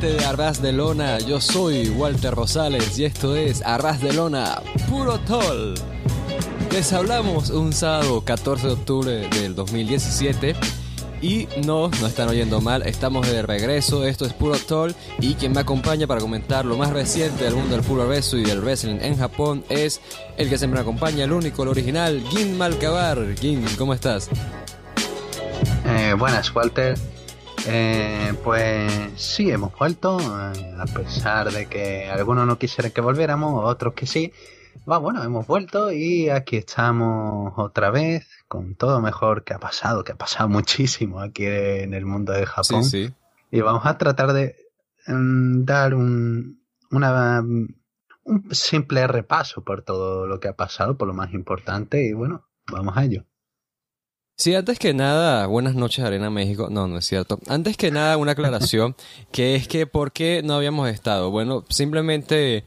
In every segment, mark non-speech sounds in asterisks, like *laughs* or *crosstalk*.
¿Qué tal, gente de Arras de Lona? Yo soy Walter Rosales y esto es Arras de Lona, puro toll. Les hablamos un sábado 14 de octubre del 2017 y no, no están oyendo mal, estamos de regreso, esto es Puro Toll y quien me acompaña para comentar lo más reciente del mundo del puro rezo y del wrestling en Japón es el que siempre me acompaña, el único, el original, Gin Malcabar. Gin, ¿cómo estás? Eh, buenas, Walter. Eh, pues sí, hemos vuelto, eh, a pesar de que algunos no quisieran que volviéramos, otros que sí. Va, bueno, hemos vuelto y aquí estamos otra vez con todo mejor que ha pasado, que ha pasado *laughs* muchísimo aquí en el mundo de Japón. Sí, sí. Y vamos a tratar de mm, dar un, una, un simple repaso por todo lo que ha pasado, por lo más importante y bueno, vamos a ello. Sí, antes que nada, buenas noches Arena México. No, no es cierto. Antes que nada, una aclaración, *laughs* que es que ¿por qué no habíamos estado? Bueno, simplemente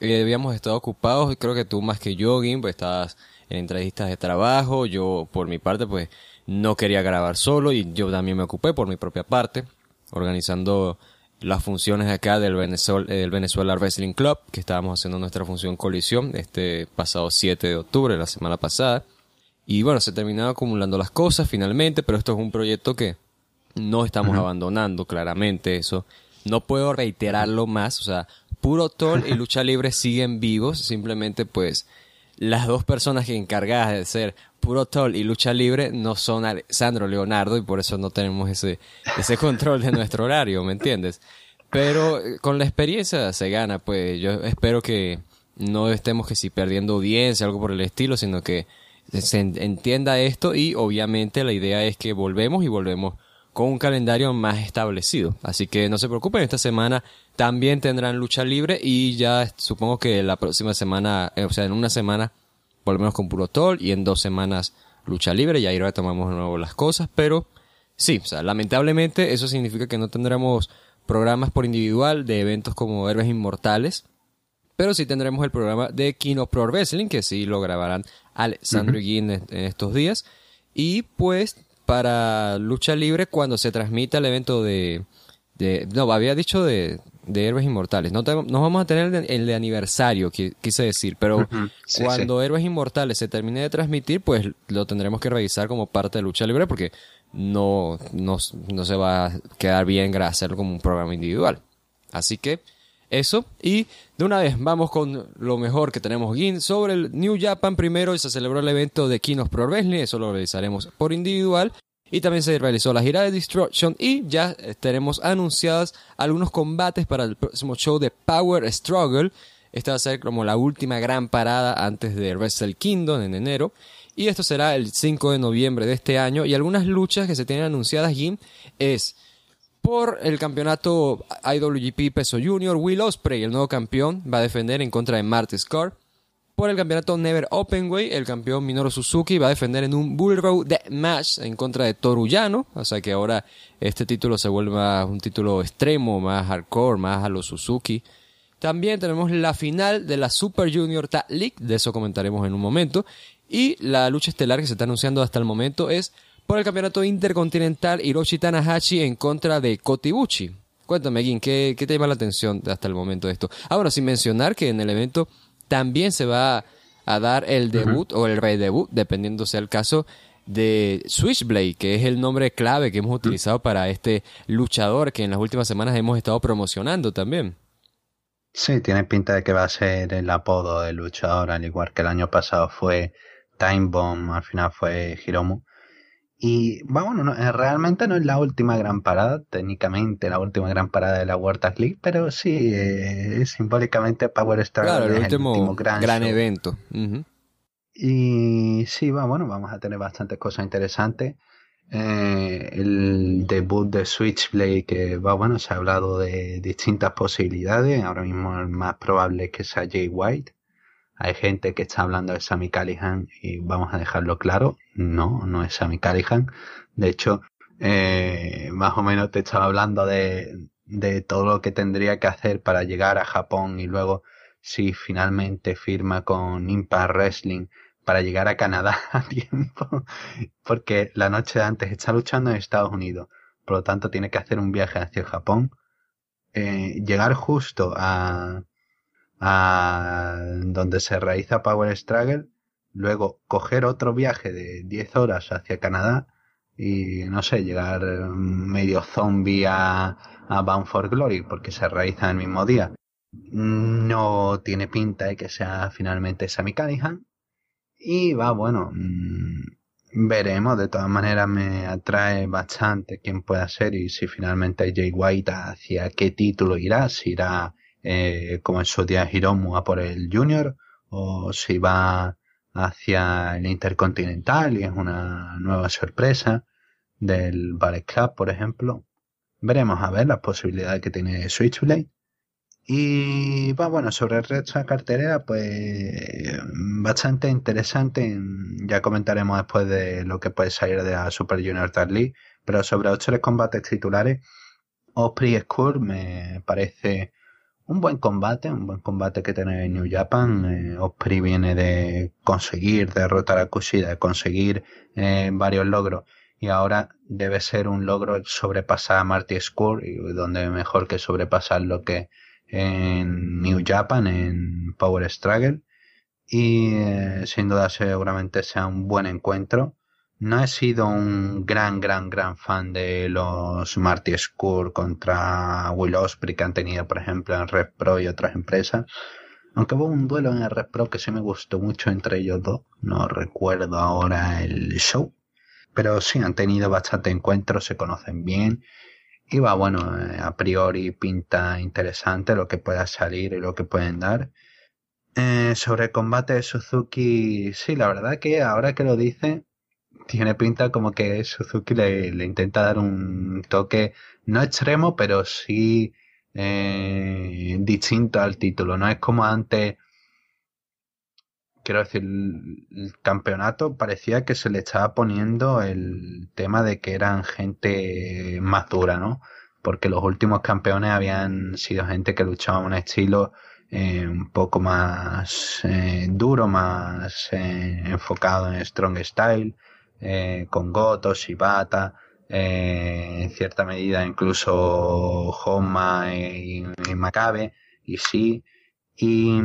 eh, habíamos estado ocupados, creo que tú más que yo, Gim, pues estabas en entrevistas de trabajo, yo por mi parte pues no quería grabar solo y yo también me ocupé por mi propia parte, organizando las funciones acá del Venezuela, del Venezuela Wrestling Club, que estábamos haciendo nuestra función colisión este pasado 7 de octubre, la semana pasada. Y bueno, se terminaron acumulando las cosas finalmente, pero esto es un proyecto que no estamos abandonando claramente eso. No puedo reiterarlo más, o sea, Puro Toll y Lucha Libre siguen vivos, simplemente pues las dos personas que encargadas de ser Puro Toll y Lucha Libre no son Alessandro Leonardo y por eso no tenemos ese, ese control de nuestro horario, ¿me entiendes? Pero eh, con la experiencia se gana, pues yo espero que no estemos que si perdiendo audiencia, algo por el estilo, sino que se entienda esto y obviamente la idea es que volvemos y volvemos con un calendario más establecido. Así que no se preocupen, esta semana también tendrán lucha libre y ya supongo que la próxima semana, eh, o sea, en una semana volvemos con puro toll y en dos semanas lucha libre y ahí retomamos de nuevo las cosas, pero sí, o sea, lamentablemente eso significa que no tendremos programas por individual de eventos como Héroes Inmortales, pero sí tendremos el programa de Kino Pro Wrestling, que sí lo grabarán Alessandro y en, estos días. Y pues para lucha libre cuando se transmita el evento de, de no, había dicho de, de Héroes Inmortales. No, no vamos a tener el de, aniversario, quise decir, pero cuando Héroes Inmortales se termine de transmitir, pues lo tendremos que revisar como parte de lucha libre porque no, no, no se va a quedar bien hacerlo como un programa individual. Así que eso. Y de una vez vamos con lo mejor que tenemos Gin sobre el New Japan primero. Se celebró el evento de Kinos Pro Wrestling. Eso lo realizaremos por individual. Y también se realizó la gira de Destruction y ya tenemos anunciadas algunos combates para el próximo show de Power Struggle. Esta va a ser como la última gran parada antes de Wrestle Kingdom en enero. Y esto será el 5 de noviembre de este año. Y algunas luchas que se tienen anunciadas, Jim, es por el campeonato IWGP Peso Junior, Will Ospreay, el nuevo campeón, va a defender en contra de Marty Scar. Por el campeonato Never Openway, el campeón Minoru Suzuki va a defender en un Bull Road Match en contra de Toru Yano. O sea que ahora este título se vuelve un título extremo, más hardcore, más a los Suzuki. También tenemos la final de la Super Junior Tag League, de eso comentaremos en un momento. Y la lucha estelar que se está anunciando hasta el momento es por el campeonato intercontinental Hiroshi Tanahashi en contra de Kotibuchi. Cuéntame, Gin, ¿qué, ¿qué, te llama la atención hasta el momento de esto? Ah, bueno, sin mencionar que en el evento también se va a dar el debut o el redebut, dependiendo sea el caso, de Switchblade, que es el nombre clave que hemos utilizado para este luchador que en las últimas semanas hemos estado promocionando también. Sí, tiene pinta de que va a ser el apodo del luchador, al igual que el año pasado fue Time Bomb, al final fue Hiromu. Y bueno, no, eh, realmente no es la última gran parada, técnicamente la última gran parada de la World League, pero sí, eh, simbólicamente Power Star claro, el, último gran, evento. Y sí, bueno, vamos a tener bastantes cosas interesantes. Eh, el debut de Switchblade, que va, bueno, se ha hablado de distintas posibilidades. Ahora mismo el más probable es que sea Jay White. Hay gente que está hablando de Sammy Callihan y vamos a dejarlo claro, no, no es Sammy Callihan. De hecho, eh, más o menos te estaba hablando de, todo lo que tendría que hacer para llegar a Japón y luego si finalmente firma con Impact Wrestling para llegar a Canadá *laughs* a tiempo, porque la noche de antes está luchando en Estados Unidos, por lo tanto tiene que hacer un viaje hacia Japón, eh, llegar justo a, a donde se realiza Power Struggle, luego coger otro viaje de 10 horas hacia Canadá y no sé, llegar medio zombie a, a Bound for Glory porque se realiza el mismo día. No tiene pinta de que sea finalmente Sammy Cunningham. Y va, bueno, mm, veremos. De todas maneras me atrae bastante quién pueda ser y si finalmente Jay White hacia qué título irá. Si irá eh, como en su día Hiromu a por el Junior o si va hacia el Intercontinental y es una nueva sorpresa del Ballet Club, por ejemplo. Veremos a ver las posibilidades que tiene Switchblade. Y bueno, sobre el resto de cartelera, pues bastante interesante. Ya comentaremos después de lo que puede salir de la Super Junior Tag. Pero sobre los tres combates titulares, Osprey Skull me parece un buen combate, un buen combate que tiene en New Japan. Eh, Osprey viene de conseguir derrotar a Kushida, de conseguir eh, varios logros. Y ahora debe ser un logro sobrepasar a Marty Skull, y donde mejor que sobrepasar lo que en New Japan, en Power Struggle. Y eh, sin duda seguramente sea un buen encuentro. No he sido un gran, gran, gran fan de los Marty Skull contra Will Osprey que han tenido, por ejemplo, en Red Pro y otras empresas. Aunque hubo un duelo en el Red Pro que sí me gustó mucho entre ellos dos. No recuerdo ahora el show. Pero sí, han tenido bastante encuentros, se conocen bien. Y va, bueno, eh, a priori pinta interesante lo que pueda salir y lo que pueden dar. Eh, sobre el combate de Suzuki, sí, la verdad que ahora que lo dice, tiene pinta como que Suzuki le, intenta dar un toque no extremo, pero sí eh, distinto al título. No es como antes, quiero decir, el campeonato parecía que se le estaba poniendo el tema de que eran gente más dura, ¿no? Porque los últimos campeones habían sido gente que luchaba un estilo eh, un poco más eh, duro, más enfocado en strong style eh, con Goto, Shibata, eh, en cierta medida incluso Homa y, y Makabe, y sí, y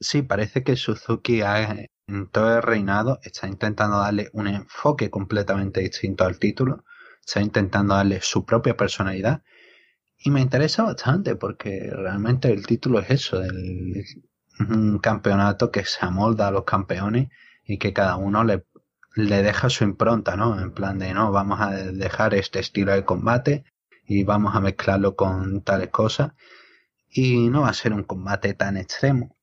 sí, parece que Suzuki en todo el reinado está intentando darle un enfoque completamente distinto al título, está intentando darle su propia personalidad, y me interesa bastante porque realmente el título es eso, el, un campeonato que se amolda a los campeones y que cada uno le le deja su impronta, ¿no? En plan de, no, vamos a dejar este estilo de combate y vamos a mezclarlo con tales cosas. Y no va a ser un combate tan extremo.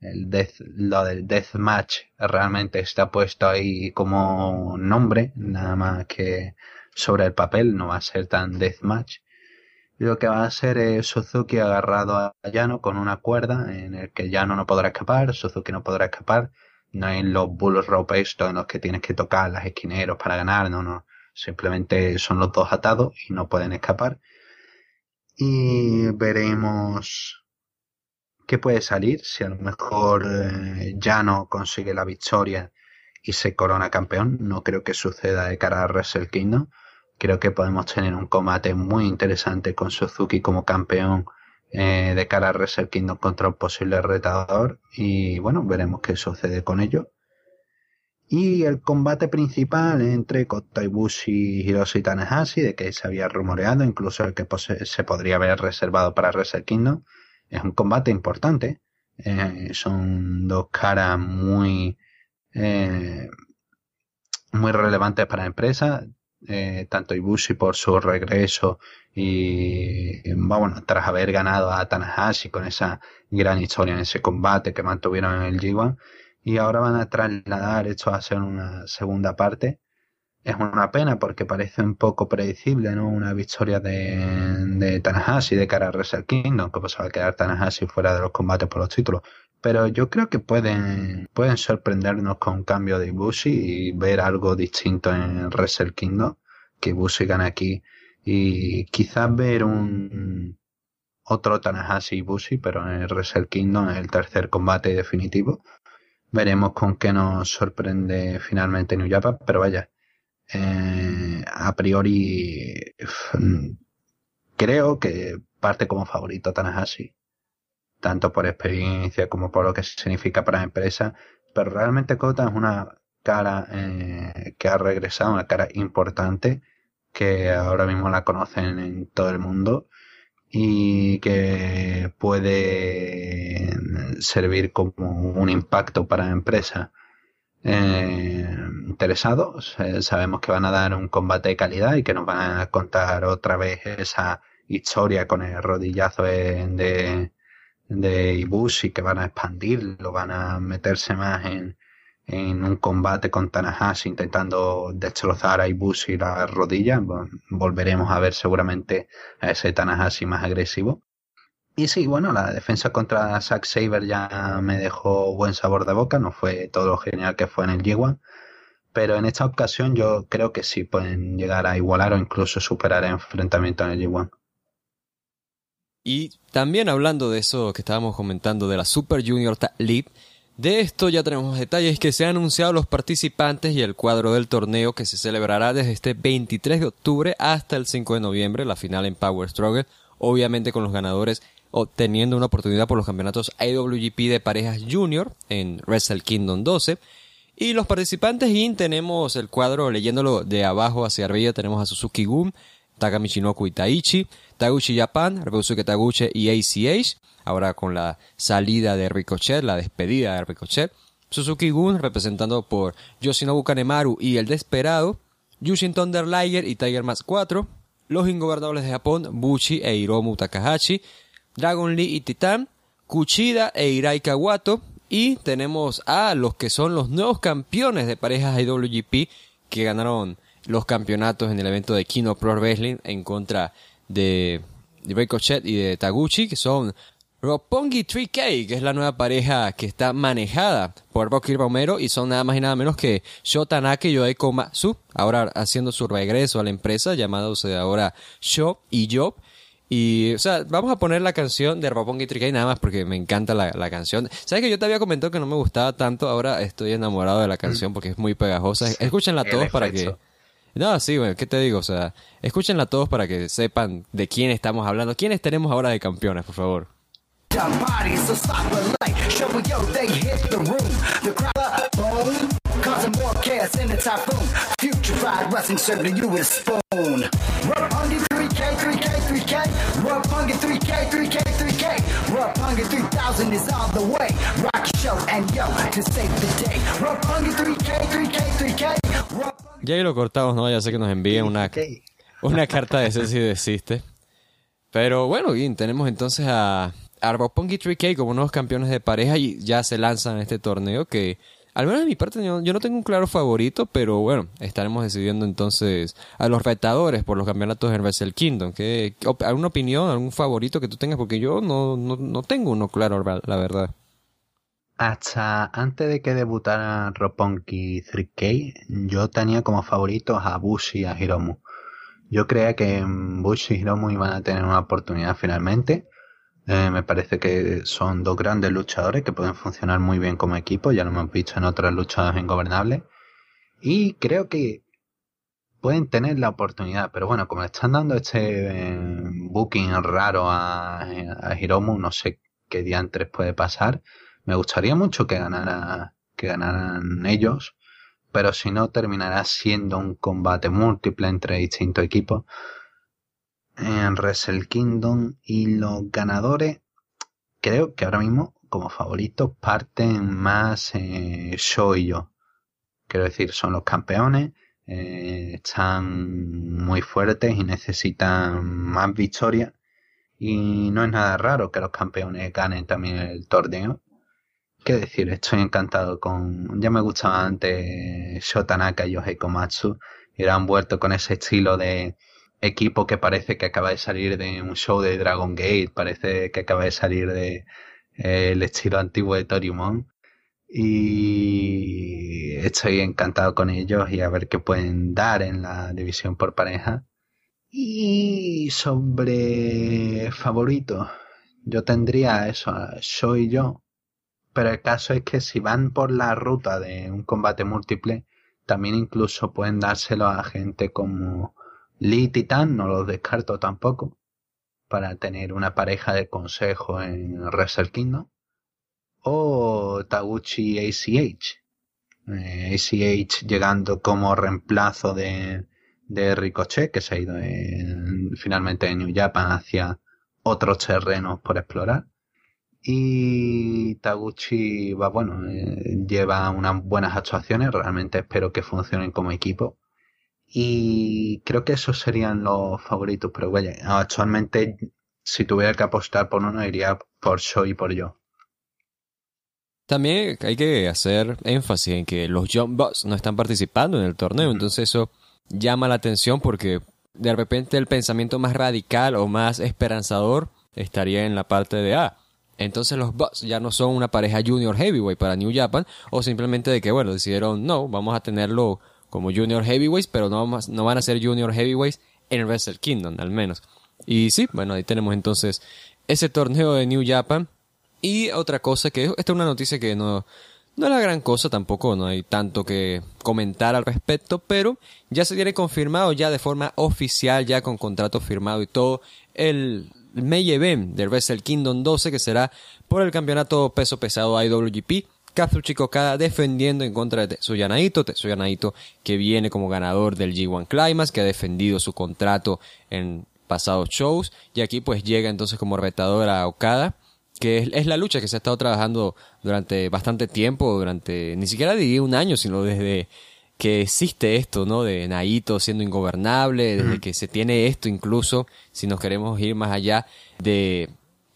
El lo del deathmatch realmente está puesto ahí como nombre, nada más que sobre el papel, no va a ser tan deathmatch. Lo que va a ser es Suzuki agarrado a Yano con una cuerda en el que Yano no podrá escapar, Suzuki no podrá escapar no hay los bull rope estos en los que tienes que tocar las esquineros para ganar, no, no. Simplemente son los dos atados y no pueden escapar. Y veremos qué puede salir. Si a lo mejor eh, ya no consigue la victoria y se corona campeón. No creo que suceda de cara a Wrestle Kingdom. Creo que podemos tener un combate muy interesante con Suzuki como campeón eh, de cara a Wrestle Kingdom contra un posible retador y bueno, veremos qué sucede con ello. Y el combate principal entre Kota Ibushi y Hiroshi Tanahashi, de que se había rumoreado, incluso el que se podría haber reservado para Wrestle Kingdom, es un combate importante. Eh, son dos caras muy, eh, muy relevantes para la empresa. Tanto Ibushi por su regreso y bueno, tras haber ganado a Tanahashi con esa gran historia en ese combate que mantuvieron en el G1 y ahora van a trasladar esto a ser una segunda parte. Es una pena porque parece un poco predecible, ¿no? Una victoria de, de Tanahashi de cara a Wrestle Kingdom, que pues va a quedar Tanahashi fuera de los combates por los títulos. Pero yo creo que pueden, pueden sorprendernos con un cambio de Ibushi y ver algo distinto en Wrestle Kingdom. Que Ibushi gane aquí y quizás ver un otro Tanahashi Ibushi, pero en el Wrestle Kingdom, en el tercer combate definitivo. Veremos con qué nos sorprende finalmente New Japan, pero vaya, eh, a priori creo que parte como favorito Tanahashi, tanto por experiencia como por lo que significa para la empresa, pero realmente Kota es una cara eh, que ha regresado, una cara importante que ahora mismo la conocen en todo el mundo y que puede servir como un impacto para la empresa. Eh, interesados, sabemos que van a dar un combate de calidad y que nos van a contar otra vez esa historia con el rodillazo de, de Ibushi que van a expandirlo, van a meterse más en, en un combate con Tanahashi intentando destrozar a Ibushi la rodilla. Volveremos a ver seguramente a ese Tanahashi más agresivo. Y sí, bueno, la defensa contra Zack Saber ya me dejó buen sabor de boca, no fue todo lo genial que fue en el G1, pero en esta ocasión yo creo que sí pueden llegar a igualar o incluso superar el enfrentamiento en el G1. Y también hablando de eso que estábamos comentando de la Super Junior League, de esto ya tenemos detalles que se han anunciado los participantes y el cuadro del torneo que se celebrará desde este 23 de octubre hasta el 5 de noviembre, la final en Power Struggle, obviamente con los ganadores obteniendo una oportunidad por los campeonatos IWGP de parejas junior en Wrestle Kingdom 12. Y los participantes, y tenemos el cuadro leyéndolo de abajo hacia arriba, tenemos a Suzuki Gun, Takami Shinoku y Taichi, Taguchi Japan, Rebusuke Taguchi y ACH, ahora con la salida de Ricochet, la despedida de Ricochet, Suzuki Gun representando por Yoshinobu Kanemaru y El Desperado, Yushin Thunder Liger y Tiger Mask 4, los ingobernables de Japón, Buchi e Hiromu Takahashi, Dragon Lee y Titan, Kuchida e Irai Kawato. Y tenemos a los que son los nuevos campeones de parejas IWGP que ganaron los campeonatos en el evento de Kino Pro Wrestling en contra de, de Ricochet y de Taguchi, que son Roppongi 3K, que es la nueva pareja que está manejada por Rocky Romero y son nada más y nada menos que Shota Naka y Yoei Komatsu, ahora haciendo su regreso a la empresa, llamándose ahora Sho y Job. Y, o sea, vamos a poner la canción de Roppongi 3K nada más porque me encanta la, la, canción. ¿Sabes que yo te había comentado que no me gustaba tanto? Ahora estoy enamorado de la canción mm. porque es muy pegajosa. Escúchenla todos para que... No, sí, güey, ¿qué te digo? O sea, escúchenla todos para que sepan de quién estamos hablando. ¿Quiénes tenemos ahora de campeones, por favor? Ya ahí lo cortamos, no ya sé que nos envíen una, una carta de ese si desiste. Pero bueno, bien, tenemos entonces a Arbopongi 3K como nuevos campeones de pareja y ya se lanzan en este torneo que al menos de mi parte yo, no tengo un claro favorito, pero bueno, estaremos decidiendo entonces a los retadores por los campeonatos en Wrestle Kingdom. ¿Qué, ¿Alguna opinión, algún favorito que tú tengas? Porque yo no, no, no tengo uno claro, la verdad. Hasta antes de que debutara Roppongi 3K, yo tenía como favoritos a Bushi y a Hiromu. Yo creía que Bushi y Hiromu iban a tener una oportunidad finalmente eh, me parece que son dos grandes luchadores que pueden funcionar muy bien como equipo, ya lo hemos visto en otras luchas ingobernables. Y creo que pueden tener la oportunidad, pero bueno, como le están dando este eh, booking raro a, a, Hiromu, no sé qué diantres puede pasar. Me gustaría mucho que ganara, que ganaran ellos, pero si no terminará siendo un combate múltiple entre distintos equipos en Wrestle Kingdom y los ganadores creo que ahora mismo como favoritos parten más eh, yo y yo. Quiero decir, son los campeones, eh, están muy fuertes y necesitan más victorias. Y no es nada raro que los campeones ganen también el torneo. Qué decir, estoy encantado con. Ya me gustaba antes Shotanaka y Yohei Komatsu. Y han vuelto con ese estilo de equipo que parece que acaba de salir de un show de Dragon Gate, parece que acaba de salir de eh, el estilo antiguo de Toriumon. Y estoy encantado con ellos y a ver qué pueden dar en la división por pareja. Y sobre favorito, yo tendría eso, yo y yo. Pero el caso es que si van por la ruta de un combate múltiple, también incluso pueden dárselo a gente como Lee Titan, no los descarto tampoco, para tener una pareja de consejo en Wrestle Kingdom. O Taguchi ACH. ACH llegando como reemplazo de, de Ricochet, que se ha ido finalmente de New Japan hacia otros terrenos por explorar. Y Taguchi va, bueno, eh, lleva unas buenas actuaciones, realmente espero que funcionen como equipo. Y creo que esos serían los favoritos, pero bueno, actualmente si tuviera que apostar por uno iría por Show y por yo. También hay que hacer énfasis en que los Young Bucks no están participando en el torneo, entonces eso llama la atención porque de repente el pensamiento más radical o más esperanzador estaría en la parte de A. Ah, entonces los Bucks ya no son una pareja junior heavyweight para New Japan o simplemente de que bueno, decidieron no, vamos a tenerlo como junior heavyweights, pero no, vamos, no van a ser junior heavyweights en Wrestle Kingdom al menos. Y sí, bueno, ahí tenemos entonces ese torneo de New Japan. Y otra cosa que esta es una noticia que no, no es la gran cosa tampoco, no hay tanto que comentar al respecto, pero ya se tiene confirmado ya de forma oficial, ya con contrato firmado y todo, el May Event del Wrestle Kingdom 12 que será por el campeonato peso pesado IWGP. Kazuchika Okada defendiendo en contra de Tetsuya Naito, Tetsuya Naito que viene como ganador del G1 Climax, que ha defendido su contrato en pasados shows, y aquí pues llega entonces como retador a Okada que es, la lucha que se ha estado trabajando durante bastante tiempo, durante ni siquiera diría un año, sino desde que existe esto, ¿no? De Naito siendo ingobernable, desde que se tiene esto incluso, si nos queremos ir más allá, de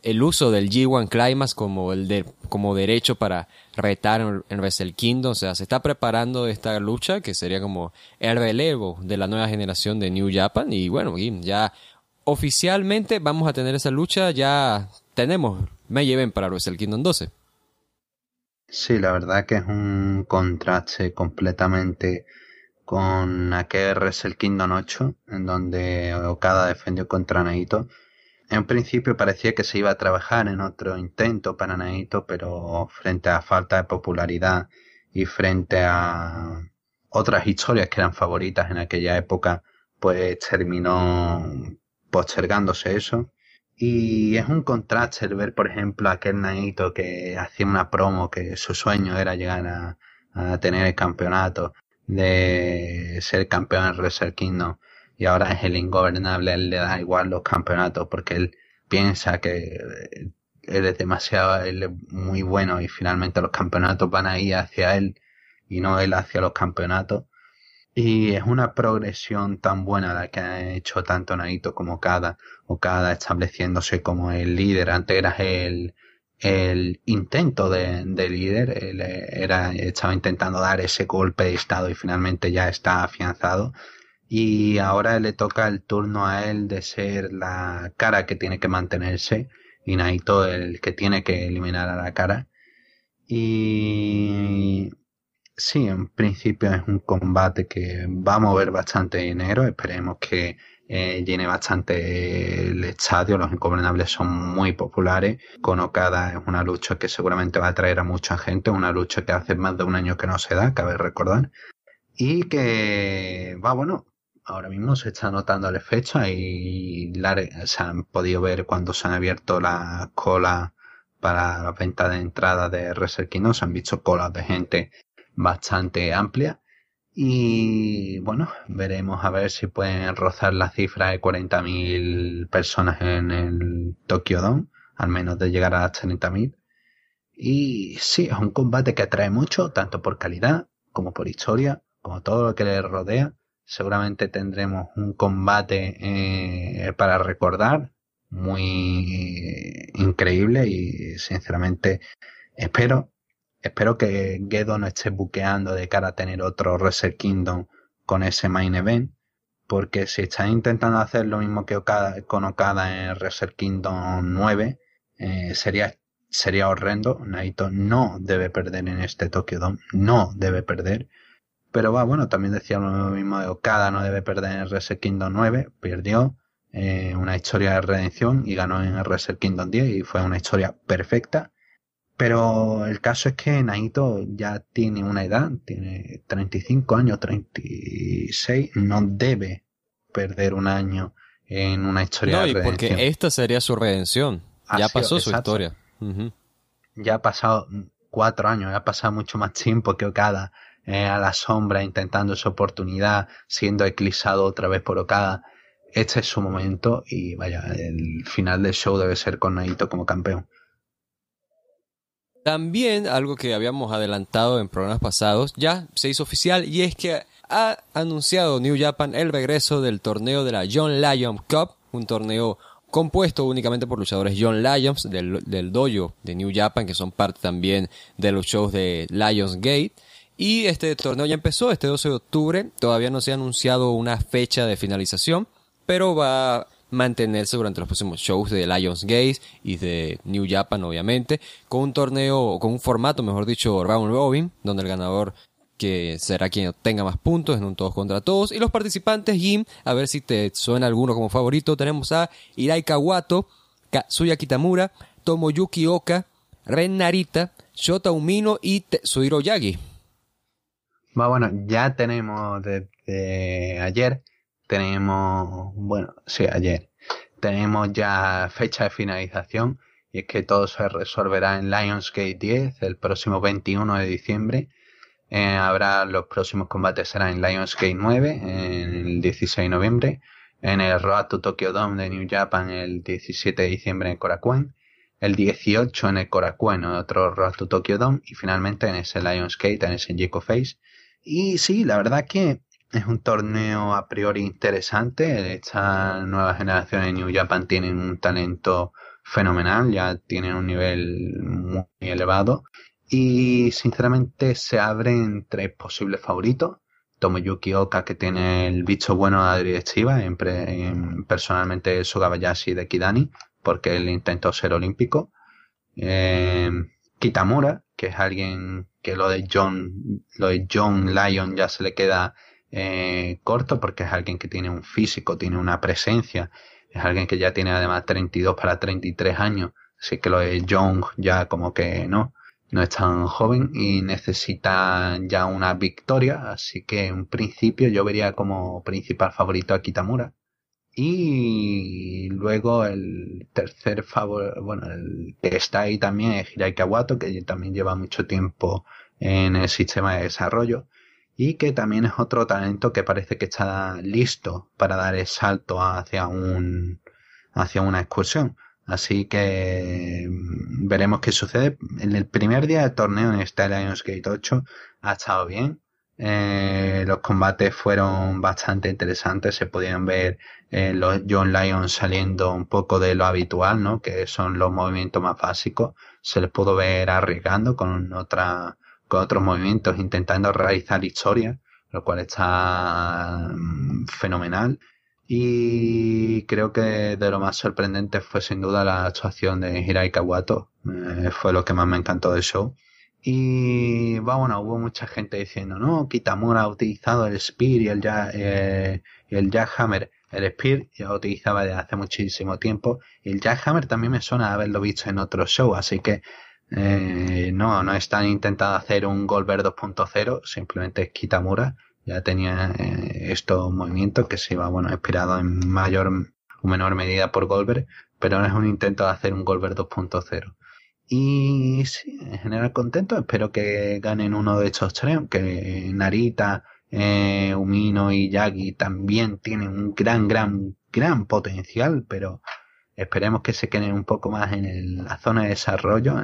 el uso del G1 Climax como el de, como derecho para retar en, en Wrestle Kingdom, o sea, se está preparando esta lucha que sería como el relevo de la nueva generación de New Japan y bueno, ya oficialmente vamos a tener esa lucha, ya tenemos me lleven para Wrestle Kingdom 12. Sí, la verdad que es un contraste completamente con aquel Wrestle Kingdom 8, en donde Okada defendió contra Naito. En principio parecía que se iba a trabajar en otro intento para Naito, pero frente a falta de popularidad y frente a otras historias que eran favoritas en aquella época, pues terminó postergándose eso. Y es un contraste el ver, por ejemplo, a aquel Naito que hacía una promo que su sueño era llegar a, tener el campeonato, de ser campeón en Wrestle Kingdom. Y ahora es el ingobernable, él le da igual los campeonatos porque él piensa que él es demasiado, él es muy bueno y finalmente los campeonatos van a ir hacia él y no él hacia los campeonatos. Y es una progresión tan buena la que ha hecho tanto Naito como Kada, o Kada estableciéndose como el líder. Antes era el, el intento de, líder, él era, estaba intentando dar ese golpe de estado y finalmente ya está afianzado. Y ahora le toca el turno a él de ser la cara que tiene que mantenerse y Naito el que tiene que eliminar a la cara. Y Sí, en principio es un combate que va a mover bastante dinero. Esperemos que eh, llene bastante el estadio. Los ingobernables son muy populares. Con Okada es una lucha que seguramente va a atraer a mucha gente. Una lucha que hace más de un año que no se da, cabe recordar. Y que va, bueno, ahora mismo se está notando el efecto y se han podido ver cuando se han abierto las colas para la venta de entrada de Reserquino. Se han visto colas de gente bastante amplia. Y bueno, veremos a ver si pueden rozar la cifra de 40.000 personas en el Tokyo Dome, al menos de llegar a las 30.000. Y sí, es un combate que atrae mucho, tanto por calidad como por historia, como todo lo que le rodea. Seguramente tendremos un combate eh, para recordar muy increíble y sinceramente espero Espero que Gedo no esté buqueando de cara a tener otro Wrestle Kingdom con ese main event, porque si está intentando hacer lo mismo que Okada, con Okada en Wrestle Kingdom 9, eh, sería, sería horrendo. Naito no debe perder en este Tokyo Dome, no debe perder. Pero va, bueno, también decía lo mismo de Okada, no debe perder en Wrestle Kingdom 9, perdió. Eh, una historia de redención y ganó en Wrestle Kingdom 10 y fue una historia perfecta Pero el caso es que Naito ya tiene una edad, tiene 35 años, 36, no debe perder un año en una historia no, y porque esta sería su redención. ya pasó su historia. Ya ha pasado cuatro años, ya ha pasado mucho más tiempo que Okada eh, a la sombra intentando su oportunidad, siendo eclipsado otra vez por Okada. Este es su momento y vaya, el final del show debe ser con Naito como campeón. También algo que habíamos adelantado en programas pasados ya se hizo oficial y es que ha anunciado New Japan el regreso del torneo de la John Lyon Cup, un torneo compuesto únicamente por luchadores John Lions del, del dojo de New Japan, que son parte también de los shows de Lions Gate. Y este torneo ya empezó este 12 de octubre, todavía no se ha anunciado una fecha de finalización, pero va a mantenerse durante los próximos shows de Lions Gate y de New Japan, obviamente, con un torneo, con un formato, mejor dicho, round robin, donde el ganador que será quien tenga más puntos en un todos contra todos. Y los participantes, Jim, a ver si te suena alguno como favorito, tenemos a Irai Kawato, Katsuya Kitamura, Tomoyuki Oka, Ren Narita, Shota Umino y Tetsuhiro Yagi. Bueno, ya tenemos desde ayer tenemos, bueno, sí, ayer, tenemos ya fecha de finalización y es que todo se resolverá en Lionsgate 10 el próximo 21 de diciembre. Eh, habrá los próximos combates serán en Lionsgate 9 en el 16 de noviembre, en el Road to Tokyo Dome de New Japan el 17 de diciembre en Korakuen, el 18 en el Korakuen otro Road to Tokyo Dome y finalmente en ese Lionsgate en ese Jiko Face. Y sí, la verdad que es un torneo a priori interesante. Esta nueva generación de New Japan tienen un talento fenomenal, ya tienen un nivel muy elevado. Y sinceramente se abren tres posibles favoritos. Tomoyuki Oka, que tiene el bicho bueno a la directiva, en, personalmente Sugabayashi de Kidani, porque él intentó ser olímpico. Eh, Kitamura, que es alguien que lo de John, lo de John Lyon ya se le queda eh, corto porque es alguien que tiene un físico, tiene una presencia, es alguien que ya tiene además 32 para 33 años, así que lo de Young ya como que no, no es tan joven y necesita ya una victoria, así que en principio yo vería como principal favorito a Kitamura. Y luego el tercer favor, bueno, el que está ahí también es Hirai Kawato, que también lleva mucho tiempo en el sistema de desarrollo y que también es otro talento que parece que está listo para dar el salto hacia un hacia una excursión. Así que veremos qué sucede. En el primer día del torneo en este Lionsgate 8 ha estado bien. Eh, los combates fueron bastante interesantes. Se podían ver eh, los John Lions saliendo un poco de lo habitual, ¿no? Que son los movimientos más básicos. Se les pudo ver arriesgando con otra con otros movimientos intentando realizar historia, lo cual está mm, fenomenal. Y creo que de lo más sorprendente fue sin duda la actuación de Hirai Kawato. Eh, fue lo que más me encantó del show. Y bueno, hubo mucha gente diciendo, no, Kitamura ha utilizado el Spear y el, eh, el Jackhammer. El Spear ya lo utilizaba desde hace muchísimo tiempo. Y el Jackhammer también me suena haberlo visto en otro show, así que eh, no, no están intentando hacer un Goldberg 2.0, simplemente es Kitamura. Ya tenía eh, estos movimientos que se iba, bueno, inspirado en mayor o menor medida por Goldberg, pero no es un intento de hacer un Goldberg 2.0. Y sí, en general contento, espero que ganen uno de estos tres, que Narita, eh, Umino y Yagi también tienen un gran, gran, gran potencial, pero Esperemos que se queden un poco más en la zona de desarrollo,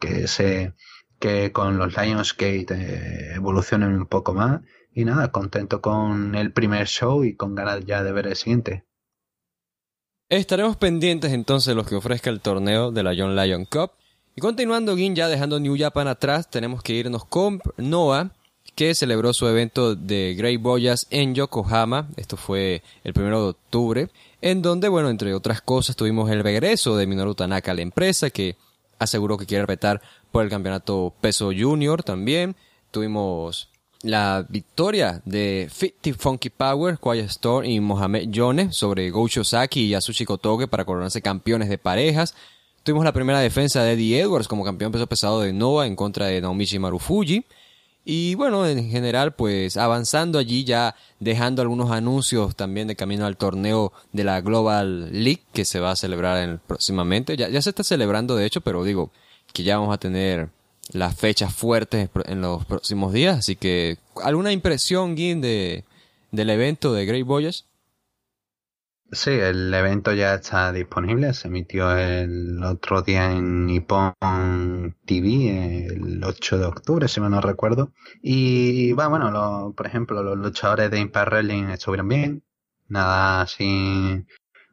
que se que con los Lionsgate eh, evolucionen un poco más. Y nada, contento con el primer show y con ganas ya de ver el siguiente. Estaremos pendientes entonces de los que ofrezca el torneo de la John Lion Cup. Y continuando, Gin, ya dejando New Japan atrás, tenemos que irnos con Noah, que celebró su evento de Great Boyas en Yokohama. Esto fue el primero de octubre en donde, bueno, entre otras cosas, tuvimos el regreso de Minoru Tanaka a la empresa, que aseguró que quiere retar por el campeonato peso junior también. Tuvimos la victoria de Fifty Funky Power, Quiet Storm y Mohamed Yone sobre Go Saki y Yasushi Kotoge para coronarse campeones de parejas. tuvimos la primera defensa de Eddie Edwards como campeón peso pesado de Nova en contra de Naomichi Marufuji. Y bueno, en general, pues avanzando allí ya dejando algunos anuncios también de camino al torneo de la Global League que se va a celebrar en, próximamente. Ya, ya se está celebrando de hecho, pero digo que ya vamos a tener las fechas fuertes en los próximos días. Así que, ¿alguna impresión, Gin, de, del evento de Great Voyage? Sí, el evento ya está disponible. Se emitió el otro día en Nippon TV, el 8 de octubre, si me no recuerdo. Y bueno, por ejemplo, los luchadores de Impact Wrestling estuvieron bien. Nada así.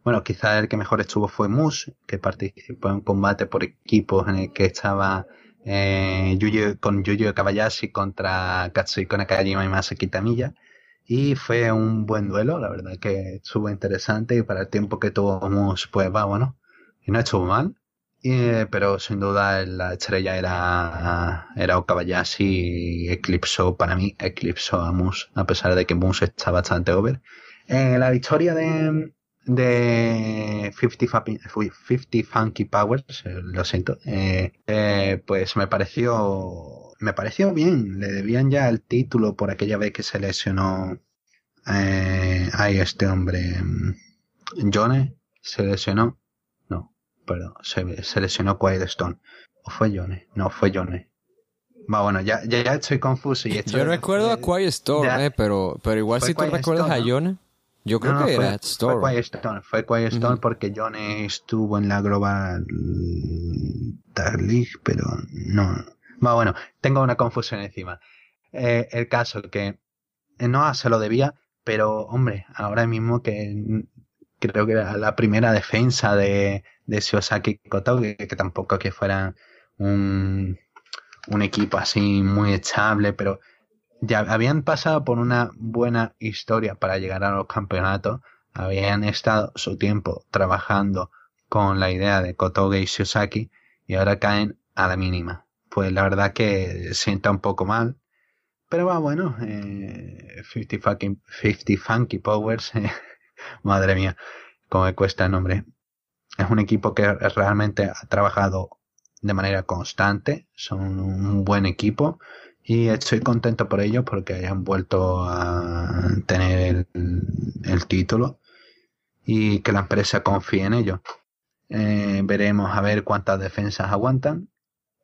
Bueno, quizá el que mejor estuvo fue Moose, que participó en un combate por equipos en el que estaba eh, con Yuyo Kabayashi contra Katsuhiko Nakajima y Masaki Tamilla y fue un buen duelo, la verdad que estuvo interesante y para el tiempo que tuvimos, pues va, bueno, y no estuvo mal. pero sin duda la estrella era, era Okabayashi y eclipsó, para mí, eclipsó a Moose, a pesar de que Moose está bastante over. Eh, la victoria de, de 50, 50 Funky Powers, eh, lo siento, eh, eh, pues me pareció me pareció bien. Le debían ya el título por aquella vez que se lesionó eh, a este hombre. Johnny se lesionó. No, perdón, se, se lesionó Quiet Stone. ¿O fue Johnny? No, fue Johnny. Va, bueno, ya, ya, estoy confuso. Y yo recuerdo a Quiet Stone, eh, pero, pero igual si tú recuerdas a Johnny. Yo creo que era. Fue Quiet Stone, fue Quiet Stone porque Johnny estuvo en la Global League, pero no, bueno, tengo una confusión encima. Eh, el caso que no se lo debía, pero hombre, ahora mismo que creo que era la primera defensa de, de Shiosaki Koto, que, tampoco que fuera un, un equipo así muy estable, pero ya habían pasado por una buena historia para llegar a los campeonatos, habían estado su tiempo trabajando con la idea de Kotoge y Shiosaki y ahora caen a la mínima pues la verdad que sienta un poco mal. Pero va, bueno, eh, 50, fucking, 50 Funky Powers, *laughs* madre mía, cómo me cuesta el nombre. Es un equipo que realmente ha trabajado de manera constante, son un buen equipo y estoy contento por ellos porque hayan vuelto a tener el, título y que la empresa confíe en ellos. Eh, veremos a ver cuántas defensas aguantan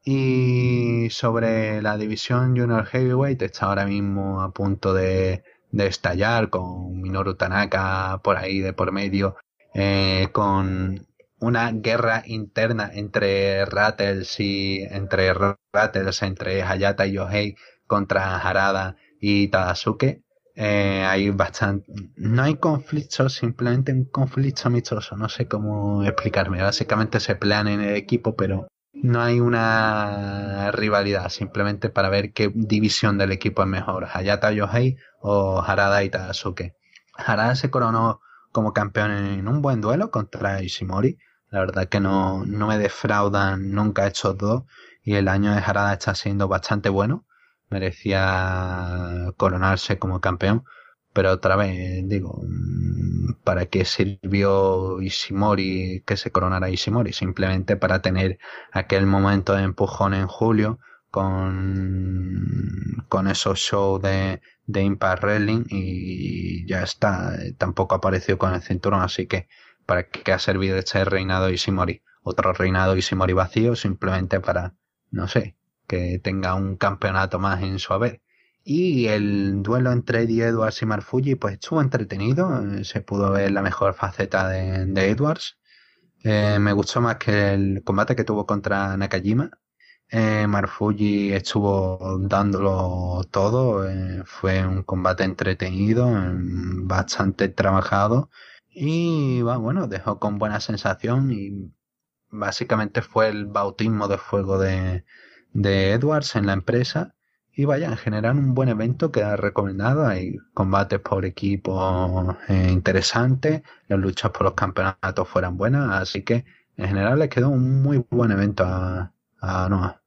y sobre la división Junior Heavyweight está ahora mismo a punto de, estallar con Minoru Tanaka por ahí de por medio, eh, con una guerra interna entre Rattles y entre Rattles, entre Hayata y Yohei contra Harada y Tadasuke. Eh, hay bastante, no hay conflictos, simplemente un conflicto amistoso, no sé cómo explicarme. Básicamente se pelean en el equipo, pero no hay una rivalidad, simplemente para ver qué división del equipo es mejor, Hayata Yohei o Harada y Tadasuke. Harada se coronó como campeón en un buen duelo contra Ishimori. La verdad que no, no me defraudan nunca estos dos y el año de Harada está siendo bastante bueno. Merecía coronarse como campeón, pero otra vez digo, ¿para qué sirvió Ishimori que se coronara Ishimori? Simplemente para tener aquel momento de empujón en julio con, con esos shows de, de Impact Wrestling y ya está. Tampoco apareció con el cinturón, así que ¿para qué ha servido este reinado Ishimori? Otro reinado Ishimori vacío simplemente para, no sé, que tenga un campeonato más en su haber. Y el duelo entre Eddie Edwards y Marfuji pues estuvo entretenido, se pudo ver la mejor faceta de, Edwards. Eh, me gustó más que el combate que tuvo contra Nakajima. Eh, Marfuji estuvo dándolo todo, eh, fue un combate entretenido, bastante trabajado y bueno, dejó con buena sensación y básicamente fue el bautismo de fuego de, de Edwards en la empresa y vaya, en general un buen evento que ha recomendado. Hay combates por equipo eh, interesantes, las luchas por los campeonatos fueran buenas, así que en general les quedó un muy buen evento a, a Noah.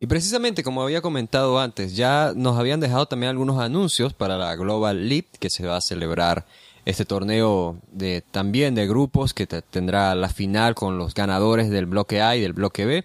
Y precisamente como había comentado antes, ya nos habían dejado también algunos anuncios para la Global Leap que se va a celebrar este torneo de también de grupos que tendrá la final con los ganadores del bloque A y del bloque B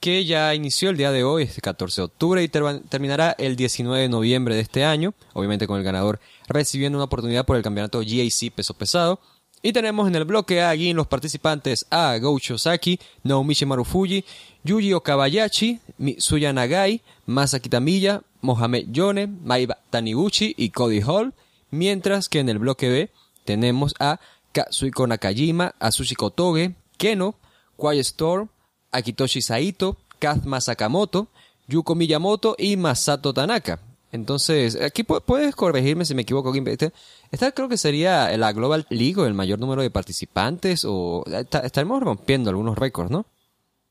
que ya inició el día de hoy, este 14 de octubre, y terminará el 19 de noviembre de este año, obviamente con el ganador recibiendo una oportunidad por el campeonato GAC peso pesado. Y tenemos en el bloque A aquí los participantes a Goucho Saki, Naomichi Marufuji, Yuji Okabayashi, Mitsuya Nagai, Masaki Tamiya, Mohamed Yone, Maiba Taniguchi y Cody Hall. Mientras que en el bloque B tenemos a Katsuhiko Nakajima, Asushi Kotoge, Keno, Quiet Storm, Akitoshi Saito, Kazma Sakamoto, Yuko Miyamoto y Masato Tanaka. Entonces, aquí puedes corregirme si me equivoco. Este, esta creo que sería la Global League o el mayor número de participantes o estaremos rompiendo algunos récords, ¿no?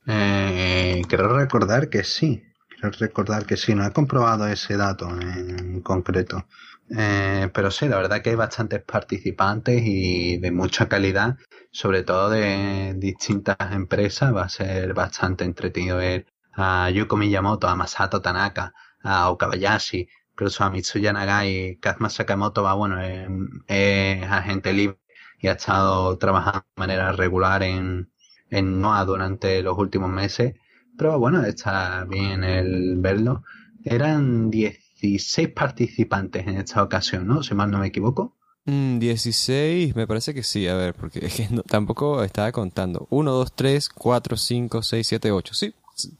Eh, quiero recordar que sí. Quiero recordar que sí. No he comprobado ese dato en concreto. Eh, pero sí, la verdad que hay bastantes participantes y de mucha calidad, sobre todo de distintas empresas. Va a ser bastante entretenido ver a Yuko Miyamoto, a Masato Tanaka, a Okabayashi, incluso a Mitsuya Nagai, Kazma Sakamoto va, bueno, es, agente libre y ha estado trabajando de manera regular en, en NOAA durante los últimos meses. Pero bueno, está bien el verlo. Eran 10 16 participantes en esta ocasión, ¿no? Si mal no me equivoco. 16, mm, me parece que sí, a ver, porque es que tampoco estaba contando. 1, 2, 3, 4, 5, 6, 7, 8. Sí,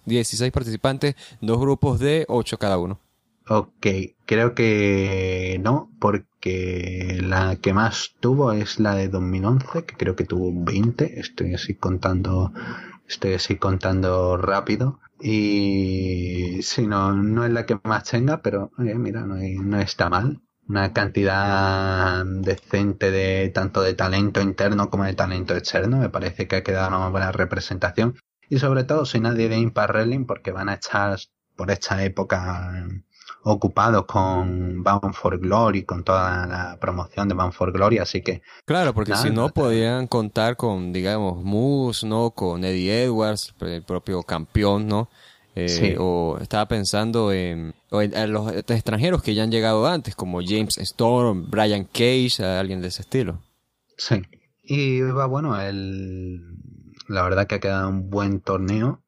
16 participantes, dos grupos de 8 cada uno. Ok, creo que no, porque la que más tuvo es la de 2011, que creo que tuvo 20. Estoy así contando, estoy así contando rápido. Y si no, no es la que más tenga, pero mira, no, no está mal. Una cantidad decente de tanto de talento interno como de talento externo. Me parece que ha quedado una buena representación. Y sobre todo sin nadie de Impact Wrestling porque van a estar por esta época ocupados con Bound for Glory, con toda la promoción de Bound for Glory, así que... Claro, porque si no podían contar con, digamos, Moose, ¿no? Con Eddie Edwards, el propio campeón, ¿no? Eh, o estaba pensando en, los extranjeros que ya han llegado antes, como James Storm, Brian Cage, alguien de ese estilo. Sí. Y va bueno, el, la verdad que ha quedado un buen torneo.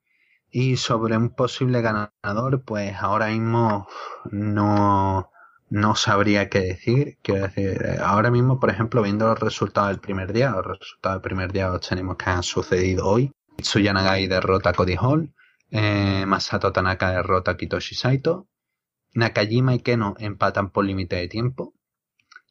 Y sobre un posible ganador, pues ahora mismo no, no sabría qué decir. Quiero decir, ahora mismo, por ejemplo, viendo los resultados del primer día, los resultados del primer día los tenemos que han sucedido hoy. Tsuya Nagai derrota a Cody Hall, eh, Masato Tanaka derrota a Kitoshi Saito, Nakajima y Keno empatan por límite de tiempo,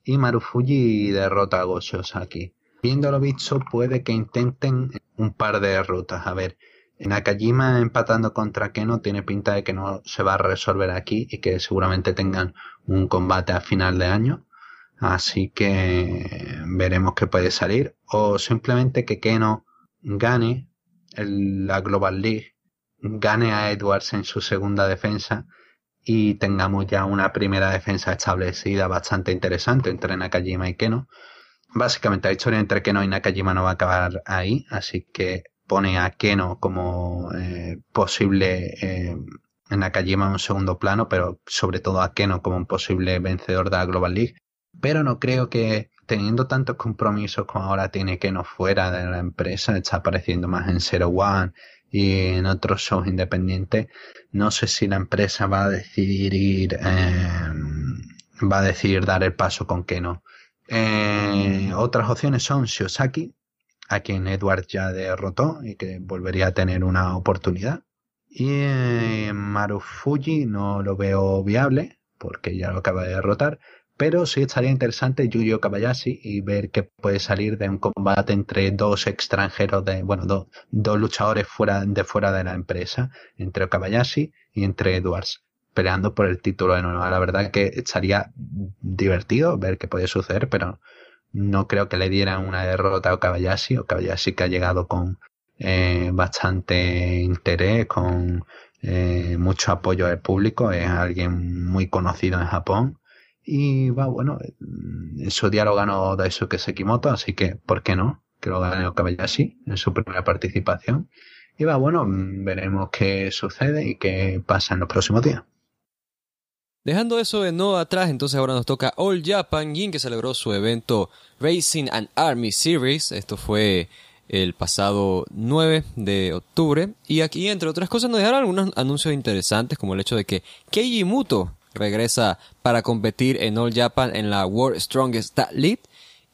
y Marufuji derrota a Goshi Osaki. Viéndolo visto, puede que intenten un par de derrotas. A ver, Nakajima empatando contra Keno tiene pinta de que no se va a resolver aquí y que seguramente tengan un combate a final de año. Así que veremos qué puede salir. O simplemente que Keno gane la Global League, gane a Edwards en su segunda defensa y tengamos ya una primera defensa establecida bastante interesante entre Nakajima y Keno. Básicamente la historia entre Keno y Nakajima no va a acabar ahí, así que pone a Keno como eh, posible eh, en Nakajima en un segundo plano, pero sobre todo a Keno como un posible vencedor de la Global League. Pero no creo que teniendo tantos compromisos como ahora tiene Keno fuera de la empresa, está apareciendo más en Zero One y en otros shows independientes, no sé si la empresa va a decidir ir, eh, va a decidir dar el paso con Keno. Eh, otras opciones son Shiosaki, a quien Edward ya derrotó y que volvería a tener una oportunidad. Y eh, Marufuji no lo veo viable porque ya lo acaba de derrotar, pero sí estaría interesante Yuyo Kabayashi y ver qué puede salir de un combate entre dos extranjeros de, bueno, dos luchadores fuera de fuera de la empresa, entre Kabayashi y entre Edwards, peleando por el título de nuevo. La verdad que estaría divertido ver qué puede suceder, pero no creo que le dieran una derrota a Okabayashi. Okabayashi que ha llegado con eh, bastante interés, con eh, mucho apoyo del público. Es alguien muy conocido en Japón. Y va, bueno, su día lo ganó Daisuke Sekimoto, así que, ¿por qué no? Que lo gane Okabayashi en su primera participación. Y va, bueno, veremos qué sucede y qué pasa en los próximos días. Dejando eso de no atrás, entonces ahora nos toca All Japan Gin que celebró su evento Racing and Army Series. Esto fue el pasado 9 de octubre. Y aquí, entre otras cosas, nos dejaron algunos anuncios interesantes, como el hecho de que Keiji Muto regresa para competir en All Japan en la World Strongest Tag League.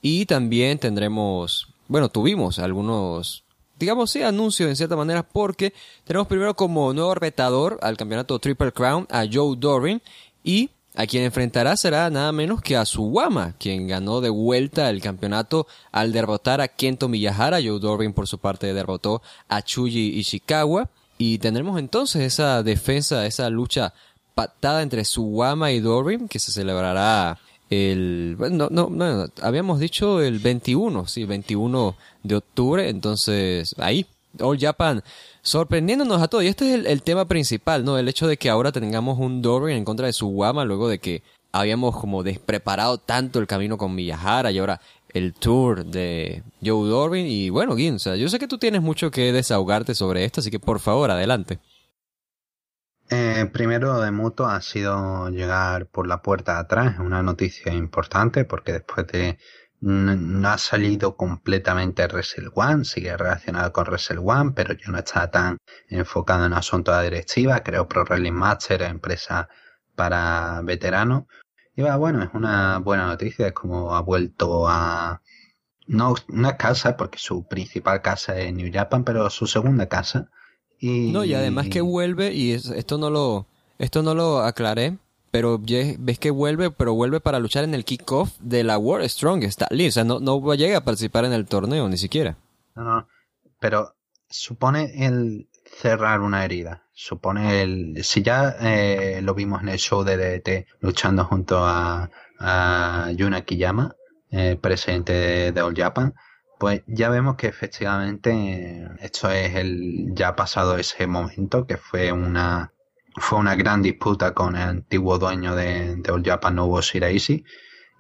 Y también tendremos, bueno, tuvimos algunos, digamos, sí, anuncios en cierta manera, porque tenemos primero como nuevo retador al campeonato Triple Crown a Joe Dorin y a quien enfrentará será nada menos que a Suwama, quien ganó de vuelta el campeonato al derrotar a Kento Miyahara. Joe Dorin por su parte derrotó a Chuji Ishikawa. Y tendremos entonces esa defensa, esa lucha patada entre Suwama y Dorin que se celebrará el... No, no, no, habíamos dicho el 21, sí, 21 de octubre. Entonces, ahí, All Japan sorprendiéndonos a todos. Y este es el, tema principal, ¿no? El hecho de que ahora tengamos un Dorin en contra de su Guama luego de que habíamos como despreparado tanto el camino con Miyahara y ahora el tour de Joe Dorin. Y bueno, Gin, yo sé que tú tienes mucho que desahogarte sobre esto, así que por favor, adelante. Eh, primero de Muto ha sido llegar por la puerta de atrás, una noticia importante porque después de no, ha salido completamente Wrestle One, sigue relacionado con Wrestle One, pero ya no está tan enfocado en asuntos de directiva. Creo Pro Wrestling Master, empresa para veteranos. Y bueno, es una buena noticia, es como ha vuelto a no una casa, porque su principal casa es New Japan, pero su segunda casa. Y, no, y además que vuelve, y esto no lo, esto no lo aclaré, pero ves que vuelve, pero vuelve para luchar en el kickoff de la World Strongest. O sea, no, no llega a participar en el torneo, ni siquiera. No, no, pero supone el cerrar una herida. Supone el... Si ya eh, lo vimos en el show de DDT luchando junto a, Yuna Kiyama, eh, presidente de, All Japan, pues ya vemos que efectivamente esto es el ya pasado ese momento que fue una fue una gran disputa con el antiguo dueño de, de All Japan Novo Shiraishi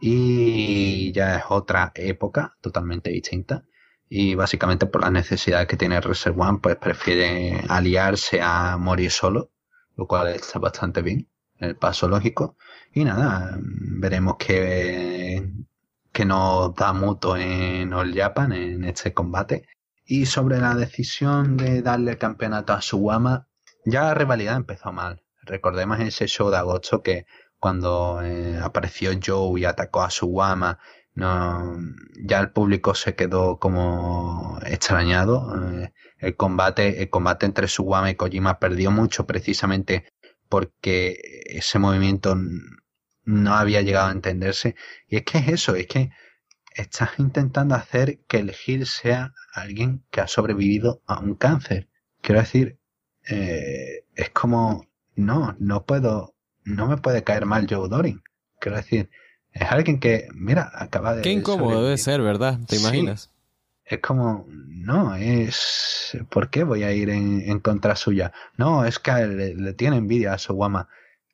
y ya es otra época totalmente distinta. Y básicamente por las necesidades que tiene Reserve One pues prefiere aliarse a morir solo lo cual está bastante bien el paso lógico. Y nada veremos que que nos da mutuo en All Japan en este combate. Y sobre la decisión de darle el campeonato a Suwama ya la rivalidad empezó mal. Recordemos ese show de agosto que cuando eh, apareció Joe y atacó a su guama, no, ya el público se quedó como extrañado. Eh, el combate, el combate entre Suwama y Kojima perdió mucho precisamente porque ese movimiento no había llegado a entenderse. Y es que es eso, es que estás intentando hacer que el Gil sea alguien que ha sobrevivido a un cáncer. Quiero decir, eh, es como, no, no puedo, no me puede caer mal Joe Doring. Quiero decir, es alguien que, mira, acaba de... Qué incómodo debe ser, ¿verdad? ¿Te imaginas? Es como, no, es, ¿por qué voy a ir en, contra suya? No, es que le, tiene envidia a su guama.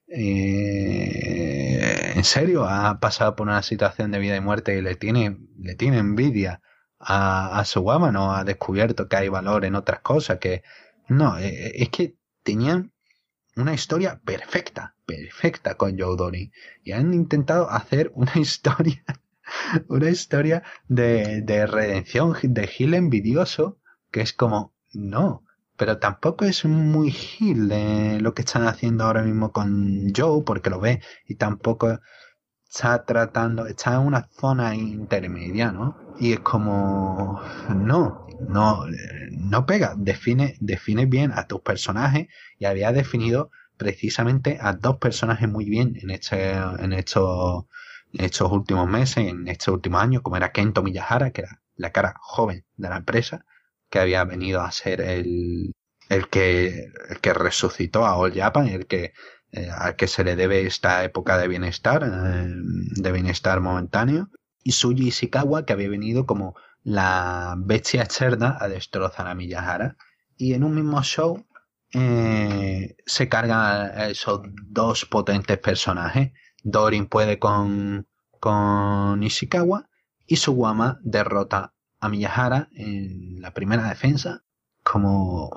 Eh, en serio, ha pasado por una situación de vida y muerte y le tiene, le tiene envidia a, a su guama, no ha descubierto que hay valor en otras cosas, que no, eh, eh, es que tenían una historia perfecta, perfecta con Joe Dory. Y han intentado hacer *laughs* una historia, una historia de, de redención de Gil envidioso, que es como, no, pero tampoco es muy Gil de lo que están haciendo ahora mismo con Joe, porque lo ve, y tampoco está tratando, está en una zona intermedia, ¿no? Y es como, no, no, no pega, define, define bien a tus personajes y había definido precisamente a dos personajes muy bien en este, en estos, últimos meses, en estos últimos años, como era Kento Miyahara, que era la cara joven de la empresa, que había venido a ser el, el que, el que resucitó a All Japan, el que eh, al que se le debe esta época de bienestar, eh, de bienestar momentáneo, y Suji Ishikawa, que había venido como la bestia externa a destrozar a Miyahara. Y en un mismo show eh, se cargan esos dos potentes personajes. Dorin puede con, con Ishikawa y Suwama derrota a Miyahara en la primera defensa. Como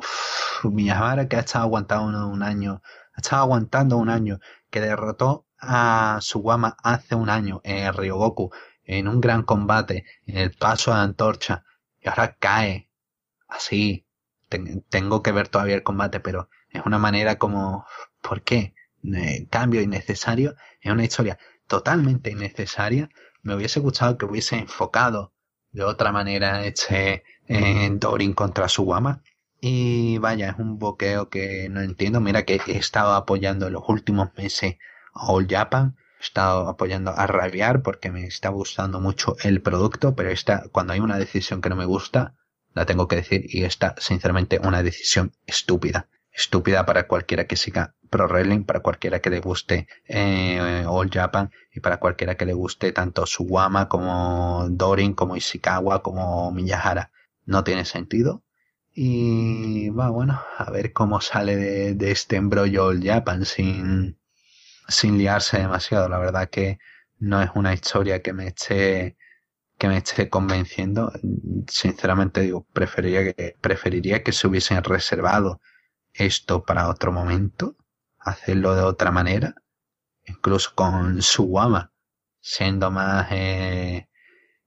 Miyahara que ha estado aguantado un año ha estado aguantando un año, que derrotó a Suwama hace un año en Ryogoku, en un gran combate, en el paso de antorcha, y ahora cae así. tengo que ver todavía el combate, pero es una manera como, ¿por qué? Eh, cambio innecesario, es una historia totalmente innecesaria. Me hubiese gustado que hubiese enfocado de otra manera este en Dorin contra Suwama. Y vaya, es un boqueo que no entiendo. Mira que he estado apoyando en los últimos meses a All Japan. He estado apoyando a Rabiar porque me está gustando mucho el producto, pero esta, cuando hay una decisión que no me gusta, la tengo que decir y esta, sinceramente, una decisión estúpida. Estúpida para cualquiera que siga Pro Wrestling, para cualquiera que le guste eh, All Japan y para cualquiera que le guste tanto Suwama como Dorin, como Ishikawa, como Miyahara. No tiene sentido. Y va, bueno, a ver cómo sale de, de este embrollo All Japan sin, sin liarse demasiado. La verdad que no es una historia que me esté que me esté convenciendo. Sinceramente digo, preferiría que, preferiría que se hubiesen reservado esto para otro momento, hacerlo de otra manera, incluso con Suwama, siendo más eh,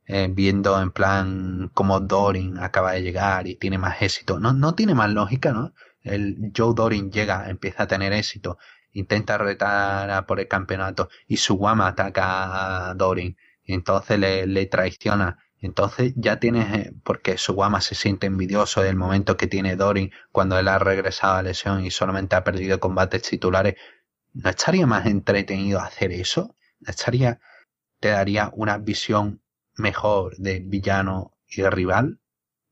eh, viendo en plan como Dorin acaba de llegar y tiene más éxito. No, no tiene más lógica, ¿no? El Joe Dorin llega, empieza a tener éxito intenta retar por el campeonato y su guama ataca a Dorin y entonces le, le traiciona. Entonces ya tienes, eh, porque su guama se siente envidioso del momento que tiene Dorin cuando él ha regresado a lesión y solamente ha perdido combates titulares. ¿No estaría más entretenido hacer eso? ¿No estaría, te daría una visión mejor de villano y rival?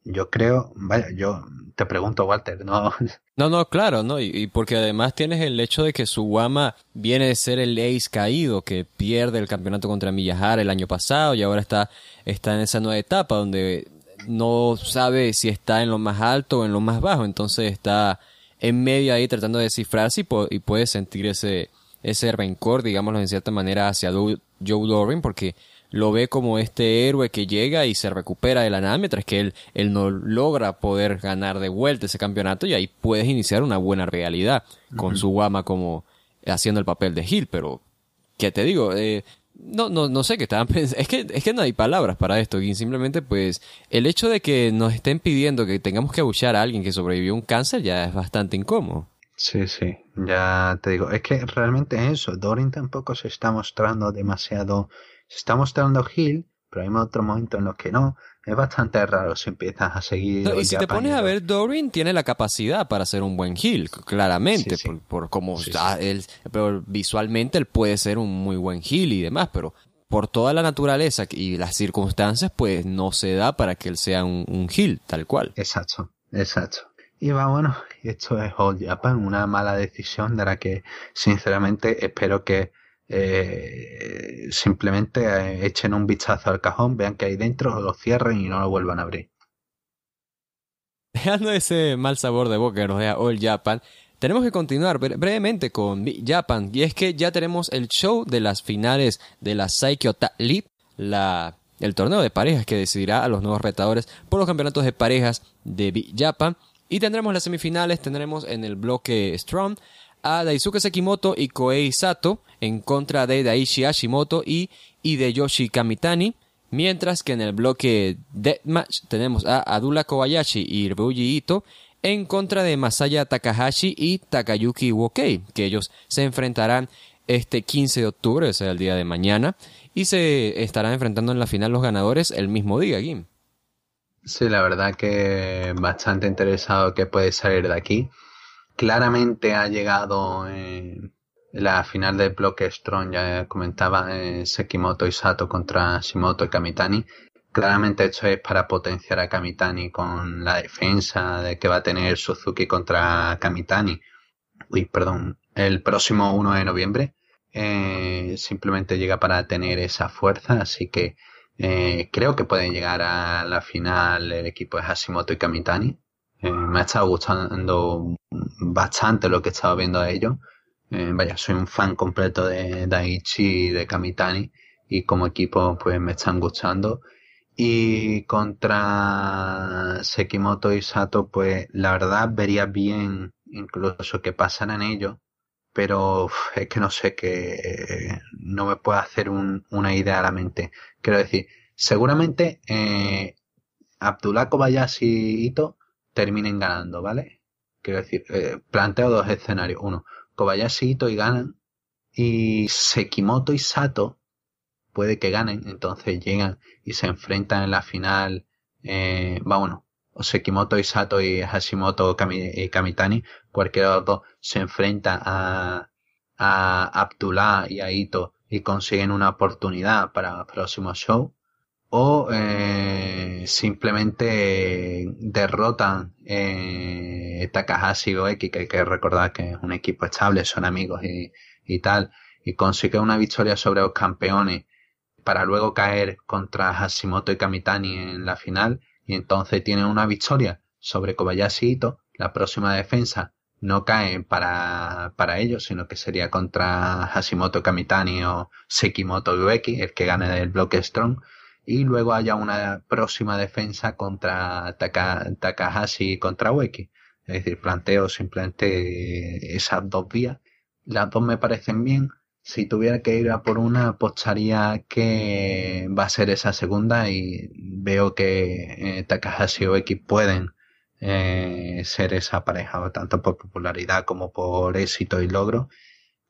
Yo creo, vaya, yo te pregunto, Walter, no. *laughs* No, no, claro, ¿no? Y, porque además tienes el hecho de que Suwama viene de ser el ace caído, que pierde el campeonato contra Miyahara el año pasado y ahora está, está en esa nueva etapa donde no sabe si está en lo más alto o en lo más bajo, entonces está en medio ahí tratando de descifrarse y, y puede sentir ese, ese rencor, digámoslo en cierta manera, hacia Joe Dorin, porque lo ve como este héroe que llega y se recupera de la nada, mientras que él, él no logra poder ganar de vuelta ese campeonato y ahí puedes iniciar una buena realidad con su guama como haciendo el papel de Hill, pero ¿qué te digo? Eh, no, no, no sé qué estaban *laughs* pensando. Es que, es que no hay palabras para esto. Y simplemente, pues, el hecho de que nos estén pidiendo que tengamos que abuchar a alguien que sobrevivió a un cáncer ya es bastante incómodo. Sí, sí, ya te digo. Es que realmente es eso. Dorin tampoco se está mostrando demasiado se está mostrando Hill, pero hay otro momento en los que no. Es bastante raro si empiezas a seguir. y si te pones a ver, Dorin tiene la capacidad para ser un buen Hill, claramente, por, cómo está él. Pero visualmente él puede ser un muy buen Hill y demás, pero por toda la naturaleza y las circunstancias, pues no se da para que él sea un, un Hill, tal cual. Exacto, exacto. Y va, bueno, esto es All Japan, una mala decisión de la que sinceramente espero que eh, simplemente eh, echen un vistazo al cajón, vean que hay dentro, lo cierren y no lo vuelvan a abrir. Dejando ese mal sabor de boca que nos deja All Japan, tenemos que continuar brevemente con Japan. Y es que ya tenemos el show de las finales de la Saikyo League, la, el torneo de parejas que decidirá a los nuevos retadores por los campeonatos de parejas de Japan. Y tendremos las semifinales, tendremos en el bloque Strong a Daisuke Sekimoto y Koei Sato en contra de Daishi Hashimoto y Hideyoshi Kamitani, mientras que en el bloque Deathmatch tenemos a Adula Kobayashi y Ryuji Ito en contra de Masaya Takahashi y Takayuki Wokei, que ellos se enfrentarán este 15 de octubre, o sea, el día de mañana, y se estarán enfrentando en la final los ganadores el mismo día, Gim. Sí, la verdad que bastante interesado que puede salir de aquí claramente ha llegado en la final del bloque Strong, ya comentaba eh, Sekimoto y Sato contra Shimoto y Kamitani. Claramente esto es para potenciar a Kamitani con la defensa de que va a tener Suzuki contra Kamitani. Uy, perdón, el próximo 1 de noviembre. Eh, simplemente llega para tener esa fuerza, así que eh, creo que pueden llegar a la final el equipo de Hashimoto y Kamitani. Eh, me ha estado gustando bastante lo que he estado viendo de ellos. Eh, vaya, soy un fan completo de Daichi y de Kamitani y como equipo pues me están gustando. Y contra Sekimoto y Sato pues la verdad vería bien incluso que pasaran ellos pero es que no sé que no me puedo hacer una idea a la mente. Quiero decir, seguramente eh, Abdullah Kobayashi Ito terminen ganando, ¿vale? Quiero decir, eh, planteo dos escenarios. Uno, Kobayashi y Ito y ganan y Sekimoto y Sato puede que ganen, entonces llegan y se enfrentan en la final, eh, vámonos, o Sekimoto y Sato y Hashimoto y Kamitani, cualquiera de los dos se enfrenta a, a Abdullah y a Ito y consiguen una oportunidad para el próximo show, o eh, simplemente derrotan eh, Takahashi y Oeki, que hay que recordar que es un equipo estable, son amigos y, y tal, y consigue una victoria sobre los campeones para luego caer contra Hashimoto y Kamitani en la final y entonces tiene una victoria sobre Kobayashi Ito, la próxima defensa no cae para, para ellos, sino que sería contra Hashimoto Kamitani o Sekimoto Ueki, el que gane del bloque Strong, y luego haya una próxima defensa contra Takahashi contra Ueki. Es decir, planteo simplemente esas dos vías las dos me parecen bien. Si tuviera que ir a por una, apostaría que va a ser esa segunda y veo que eh, Takahashi o X pueden eh, ser esa pareja, tanto por popularidad como por éxito y logro.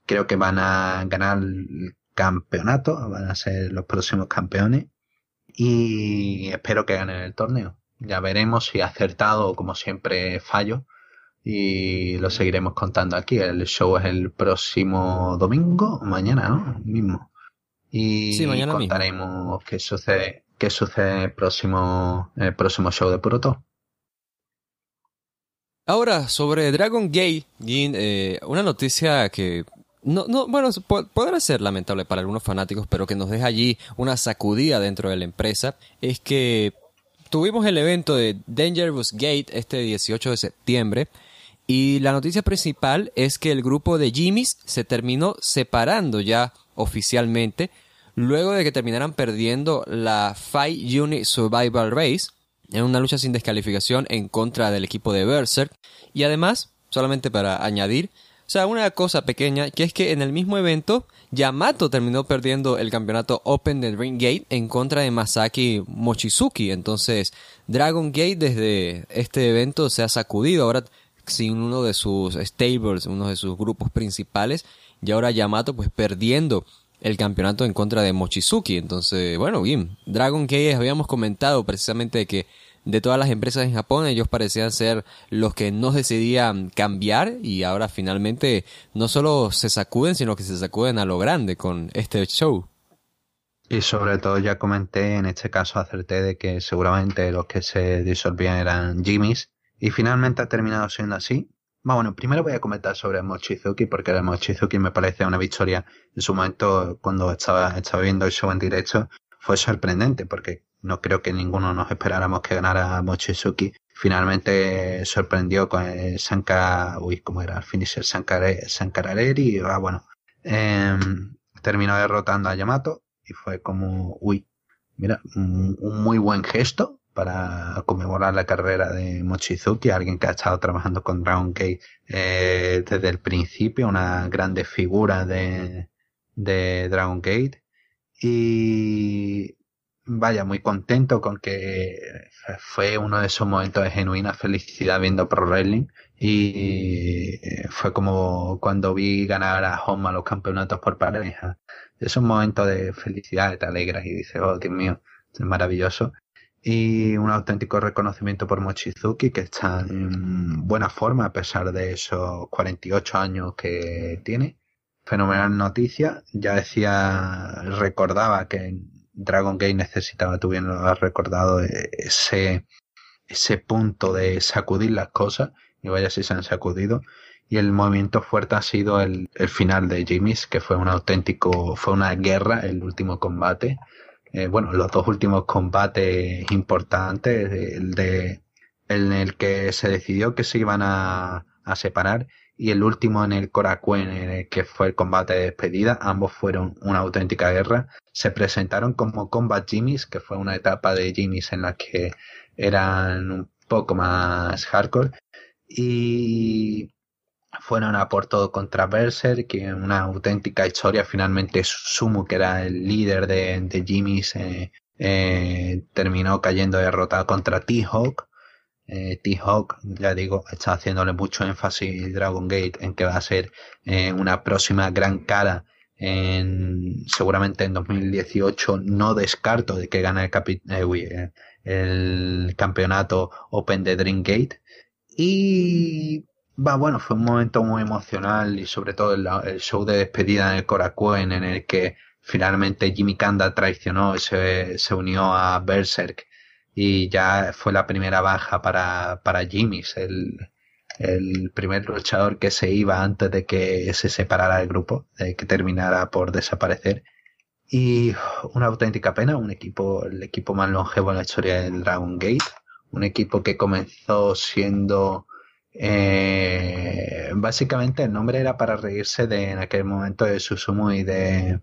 Creo que van a ganar el campeonato, van a ser los próximos campeones y espero que ganen el torneo. Ya veremos si acertado o como siempre fallo y lo seguiremos contando aquí. El show es el próximo domingo, mañana, ¿no? Mismo. Y sí, mañana contaremos qué sucede, qué sucede el próximo, el próximo show de Puroto. Ahora, sobre Dragon Gate, eh, una noticia que no, no, bueno, podrá ser lamentable para algunos fanáticos, pero que nos deja allí una sacudida dentro de la empresa, es que tuvimos el evento de Dangerous Gate este 18 de septiembre, y la noticia principal es que el grupo de Jimmys se terminó separando ya oficialmente luego de que terminaran perdiendo la Fight Unit Survival Race en una lucha sin descalificación en contra del equipo de Berserk. Y además, solamente para añadir, o sea, una cosa pequeña, que es que en el mismo evento, Yamato terminó perdiendo el campeonato Open de Ring Gate en contra de Masaki Mochizuki. Entonces, Dragon Gate desde este evento se ha sacudido. Ahora sin uno de sus stables, uno de sus grupos principales, y ahora Yamato pues perdiendo el campeonato en contra de Mochizuki. Entonces, bueno, bien, Dragon Gate habíamos comentado precisamente que de todas las empresas en Japón ellos parecían ser los que no decidían cambiar y ahora finalmente no solo se sacuden, sino que se sacuden a lo grande con este show. Y sobre todo ya comenté, en este caso acerté de que seguramente los que se disolvían eran Jimmy's y finalmente ha terminado siendo así. Bueno, primero voy a comentar sobre Mochizuki, porque el Mochizuki me parece una victoria. En su momento, cuando estaba, estaba viendo el show en directo, fue sorprendente, porque no creo que ninguno nos esperáramos que ganara Mochizuki. Finalmente sorprendió con el Sankar, uy, ¿cómo era? El finisher Sankarareri, ah, bueno. Em, terminó derrotando a Yamato y fue como, uy, mira, un muy buen gesto para conmemorar la carrera de Mochizuki, alguien que ha estado trabajando con Dragon Gate eh, desde el principio, una grande figura de, de Dragon Gate. Y vaya, muy contento con que fue uno de esos momentos de genuina felicidad viendo Pro Wrestling. Y fue como cuando vi ganar a Homa los campeonatos por pareja. Es un momento de felicidad, te alegras y dices, oh Dios mío, es maravilloso y un auténtico reconocimiento por Mochizuki que está en buena forma a pesar de esos 48 años que tiene. Fenomenal noticia. Ya decía, recordaba que Dragon Gate necesitaba, tú bien lo has recordado, ese, ese punto de sacudir las cosas y vaya si se han sacudido. Y el movimiento fuerte ha sido el, el final de Jimmy's, que fue un auténtico, fue una guerra, el último combate eh, bueno, los dos últimos combates importantes, el de en el que se decidió que se iban a, separar y el último en el Korakuen, que fue el combate de despedida, ambos fueron una auténtica guerra. Se presentaron como Combat Jimmys, que fue una etapa de Jimmys en la que eran un poco más hardcore. Y fueron a por todo contra Berserk, que una auténtica historia. Finalmente Sumo, que era el líder de, de Jimmy's, eh, eh, terminó cayendo derrotado contra T-Hawk. Eh, T-Hawk, ya digo, está haciéndole mucho énfasis Dragon Gate en que va a ser eh, una próxima gran cara en, seguramente en 2018. No descarto de que gane el, el campeonato Open de Dream Gate. Y Va, bueno, fue un momento muy emocional y sobre todo el, show de despedida en el Korakuen en el que finalmente Jimmy Kanda traicionó y se unió a Berserk y ya fue la primera baja para, para Jimmy, el, el primer luchador que se iba antes de que se separara el grupo, de que terminara por desaparecer. Y una auténtica pena, un equipo, el equipo más longevo en la historia del Dragon Gate, un equipo que comenzó siendo eh, básicamente el nombre era para reírse de en aquel momento de Susumu y de,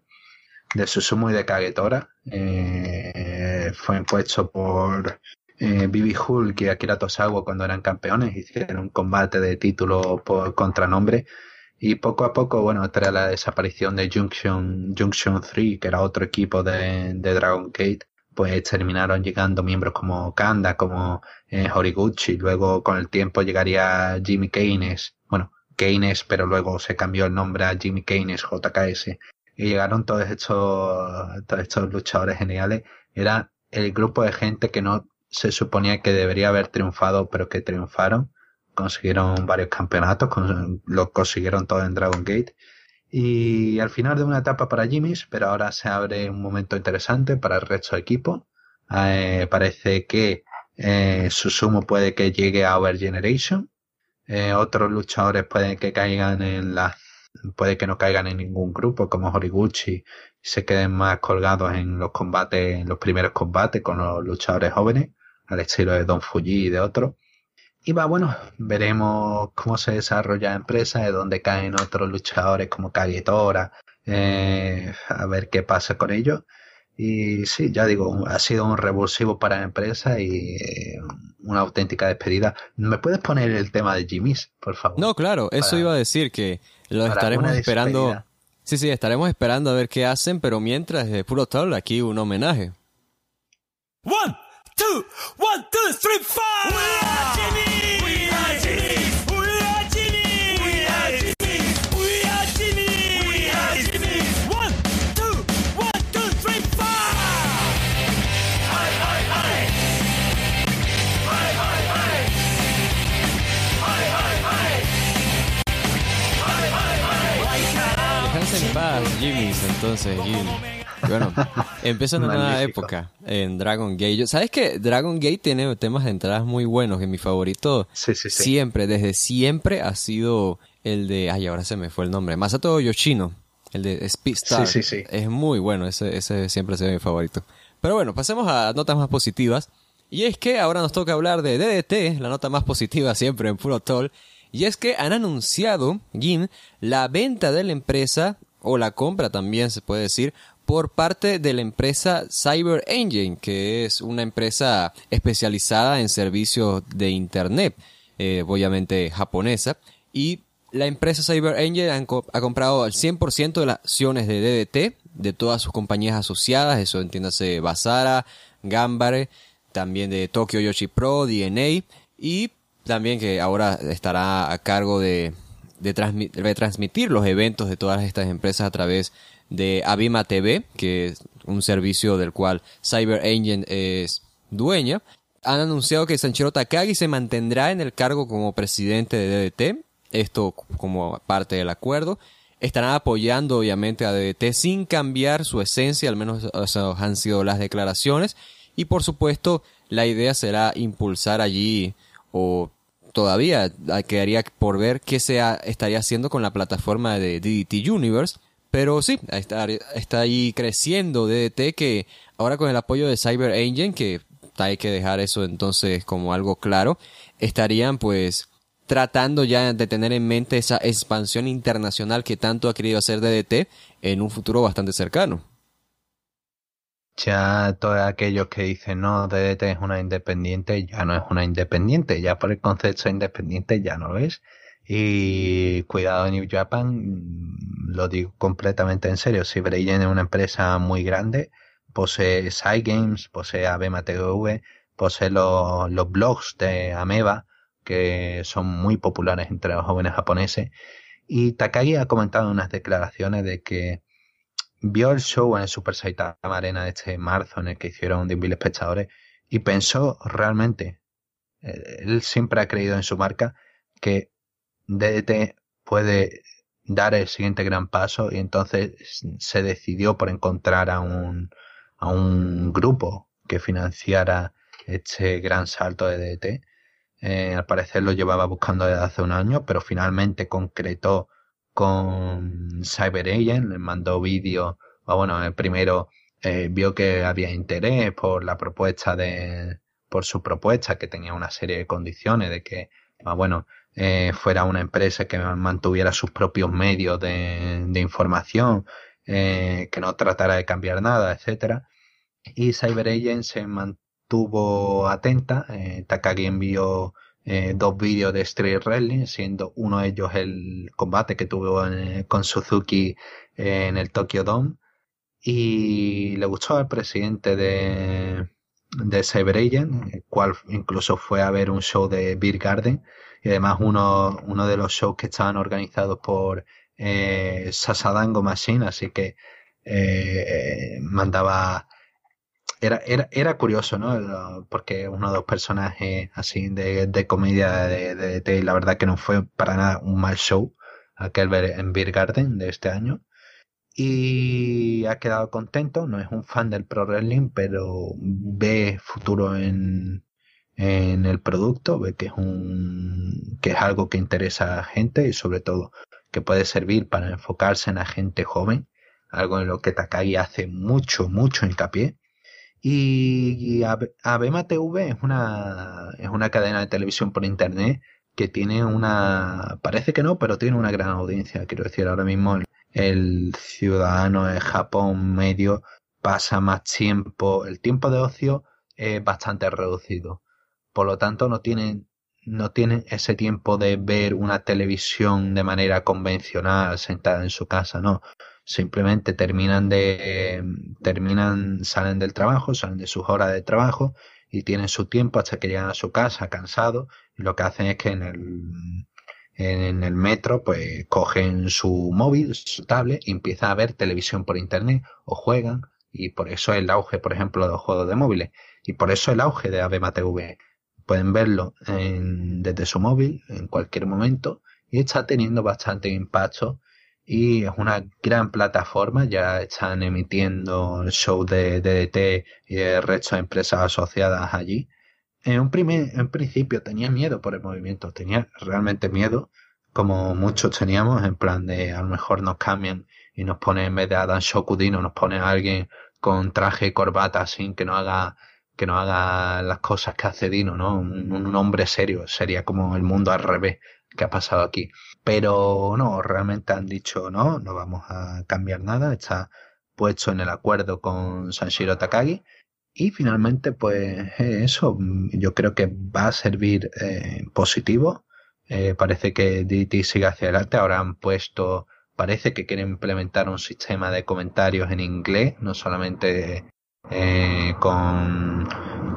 de Susumu y de Kagetora. Eh, fue impuesto por eh, Bibi Hulk y Akira Tosawa cuando eran campeones, hicieron un combate de título por contranombre. Y poco a poco, bueno, tras la desaparición de Junction, Junction 3, que era otro equipo de, de Dragon Gate, pues terminaron llegando miembros como Kanda, como eh, Horiguchi, luego con el tiempo llegaría Jimmy Keynes, bueno, Keynes, pero luego se cambió el nombre a Jimmy Keynes, JKS, y llegaron todos estos, todos estos luchadores geniales, era el grupo de gente que no se suponía que debería haber triunfado, pero que triunfaron, consiguieron varios campeonatos, lo consiguieron todo en Dragon Gate, y al final de una etapa para Jimmy's, pero ahora se abre un momento interesante para el resto del equipo. Eh, parece que eh, Susumu puede que llegue a Over Generation. Eh, otros luchadores pueden que caigan en la, puede que no caigan en ningún grupo como Horiguchi se queden más colgados en los combates, en los primeros combates con los luchadores jóvenes, al estilo de Don Fuji y de otros. Y va, bueno, veremos cómo se desarrolla la empresa, de dónde caen otros luchadores como Kagetora, eh, a ver qué pasa con ellos. Y sí, ya digo, ha sido un revulsivo para la empresa y eh, una auténtica despedida. ¿Me puedes poner el tema de Jimmy's, por favor? No, claro, eso iba a decir que lo estaremos esperando. Sí, sí, estaremos esperando a ver qué hacen, pero mientras, de puro tal, aquí un homenaje. One, two, one, two, three, four. Ay, ay. Déjense en paz, Jimmy, entonces, Jimmy. Bueno, empieza una nueva época en Dragon Gate. ¿Sabes que Dragon Gate tiene temas de entradas muy buenos? Que mi favorito siempre, desde siempre, ha sido el de... Ay, ahora se me fue el nombre. Masato Yoshino. El de Speedstar. Sí, sí, sí. Es muy bueno. Ese, ese siempre ha sido mi favorito. Pero bueno, pasemos a notas más positivas. Y es que ahora nos toca hablar de DDT, la nota más positiva siempre en Puro Toll. Y es que han anunciado, Gin, la venta de la empresa, o la compra también se puede decir, por parte de la empresa Cyber Engine, que es una empresa especializada en servicios de Internet, eh, obviamente japonesa, y la empresa Cyber Engine ha, comprado el 100% de las acciones de DDT, de todas sus compañías asociadas, eso entiéndase Basara, Gambare, también de Tokyo Yoshi Pro, DNA, y también que ahora estará a cargo de, de, de transmitir los eventos de todas estas empresas a través de Abima TV, que es un servicio del cual Cyber Engine es dueña, han anunciado que Sanchiro Takagi se mantendrá en el cargo como presidente de DDT, esto como parte del acuerdo. Estarán apoyando obviamente a DDT sin cambiar su esencia, al menos esas han sido las declaraciones. Y por supuesto, la idea será impulsar allí o todavía quedaría por ver qué se estaría haciendo con la plataforma de DDT Universe, pero sí, está, está ahí creciendo DDT que ahora con el apoyo de Cyber Engine, que hay que dejar eso entonces como algo claro, estarían pues tratando ya de tener en mente esa expansión internacional que tanto ha querido hacer DDT en un futuro bastante cercano. Ya todos aquellos que dicen no, DDT es una independiente, ya no es una independiente, ya por el concepto de independiente ya no lo es Y cuidado New Japan, mm, lo digo completamente en serio, Cyber es una empresa muy grande, posee Games, posee Abema TV, posee los, los blogs de Ameba, que son muy populares entre los jóvenes japoneses. Y Takagi ha comentado unas declaraciones de que vio el show en el Super Saitama Arena de este marzo en el que hicieron 10.000 espectadores y pensó realmente, eh, él siempre ha creído en su marca, que DDT puede dar el siguiente gran paso y entonces se decidió por encontrar a un, a un grupo que financiara este gran salto de DDT. Eh, al parecer lo llevaba buscando desde hace un año, pero finalmente concretó con Cyber Agent, le mandó vídeo, o bueno, el primero eh, vio que había interés por la propuesta de, por su propuesta, que tenía una serie de condiciones de que, ah, bueno, eh, fuera una empresa que mantuviera sus propios medios de, de información, eh, que no tratara de cambiar nada, etcétera. Y Cyber Agent se mantuvo atenta. Eh, Takagi envió eh, dos vídeos de Street Wrestling, siendo uno de ellos el combate que tuvo con Suzuki en el Tokyo Dome. Y le gustó al presidente de, de Cyber Agent, el cual incluso fue a ver un show de Beer Garden. Y además uno, uno de los shows que estaban organizados por eh, Sasadango Machine, así que eh, mandaba era, era, era curioso, ¿no? Porque uno de los personajes así de, de comedia de, de, de, la verdad que no fue para nada un mal show, aquel en Beer Garden de este año. Y ha quedado contento, no es un fan del Pro Wrestling, pero ve futuro en, en el producto, ve que es un, que es algo que interesa a gente y sobre todo que puede servir para enfocarse en la gente joven, algo en lo que Takagi hace mucho, mucho hincapié y Abema TV es una, es una cadena de televisión por internet que tiene una, parece que no, pero tiene una gran audiencia. Quiero decir, ahora mismo el, ciudadano de Japón medio pasa más tiempo, el tiempo de ocio es bastante reducido. Por lo tanto, no tienen, no tienen ese tiempo de ver una televisión de manera convencional sentada en su casa, no simplemente terminan de terminan salen del trabajo salen de sus horas de trabajo y tienen su tiempo hasta que llegan a su casa cansados y lo que hacen es que en el en el metro pues cogen su móvil su tablet y empiezan a ver televisión por internet o juegan. Y por eso el auge por ejemplo de los juegos de móviles. Y por eso el auge de Abema TV pueden verlo desde su móvil en cualquier momento y está teniendo bastante impacto y es una gran plataforma, ya están emitiendo el show de DDT y el resto de empresas asociadas allí. En un en principio tenía miedo por el movimiento, tenía realmente miedo, como muchos teníamos, en plan de a lo mejor nos cambian y nos ponen en vez de Adam Shokudino, nos pone a alguien con traje y corbata sin que no haga que no haga las cosas que hace Dino, ¿no? Un, un hombre serio, sería como el mundo al revés que ha pasado aquí. Pero no, realmente han dicho no, no vamos a cambiar nada, está puesto en el acuerdo con Sanshiro Takagi. Y finalmente, pues eso, yo creo que va a servir eh, positivo. Eh, parece que DT sigue hacia adelante. Ahora han puesto, parece que quieren implementar un sistema de comentarios en inglés, no solamente eh, con,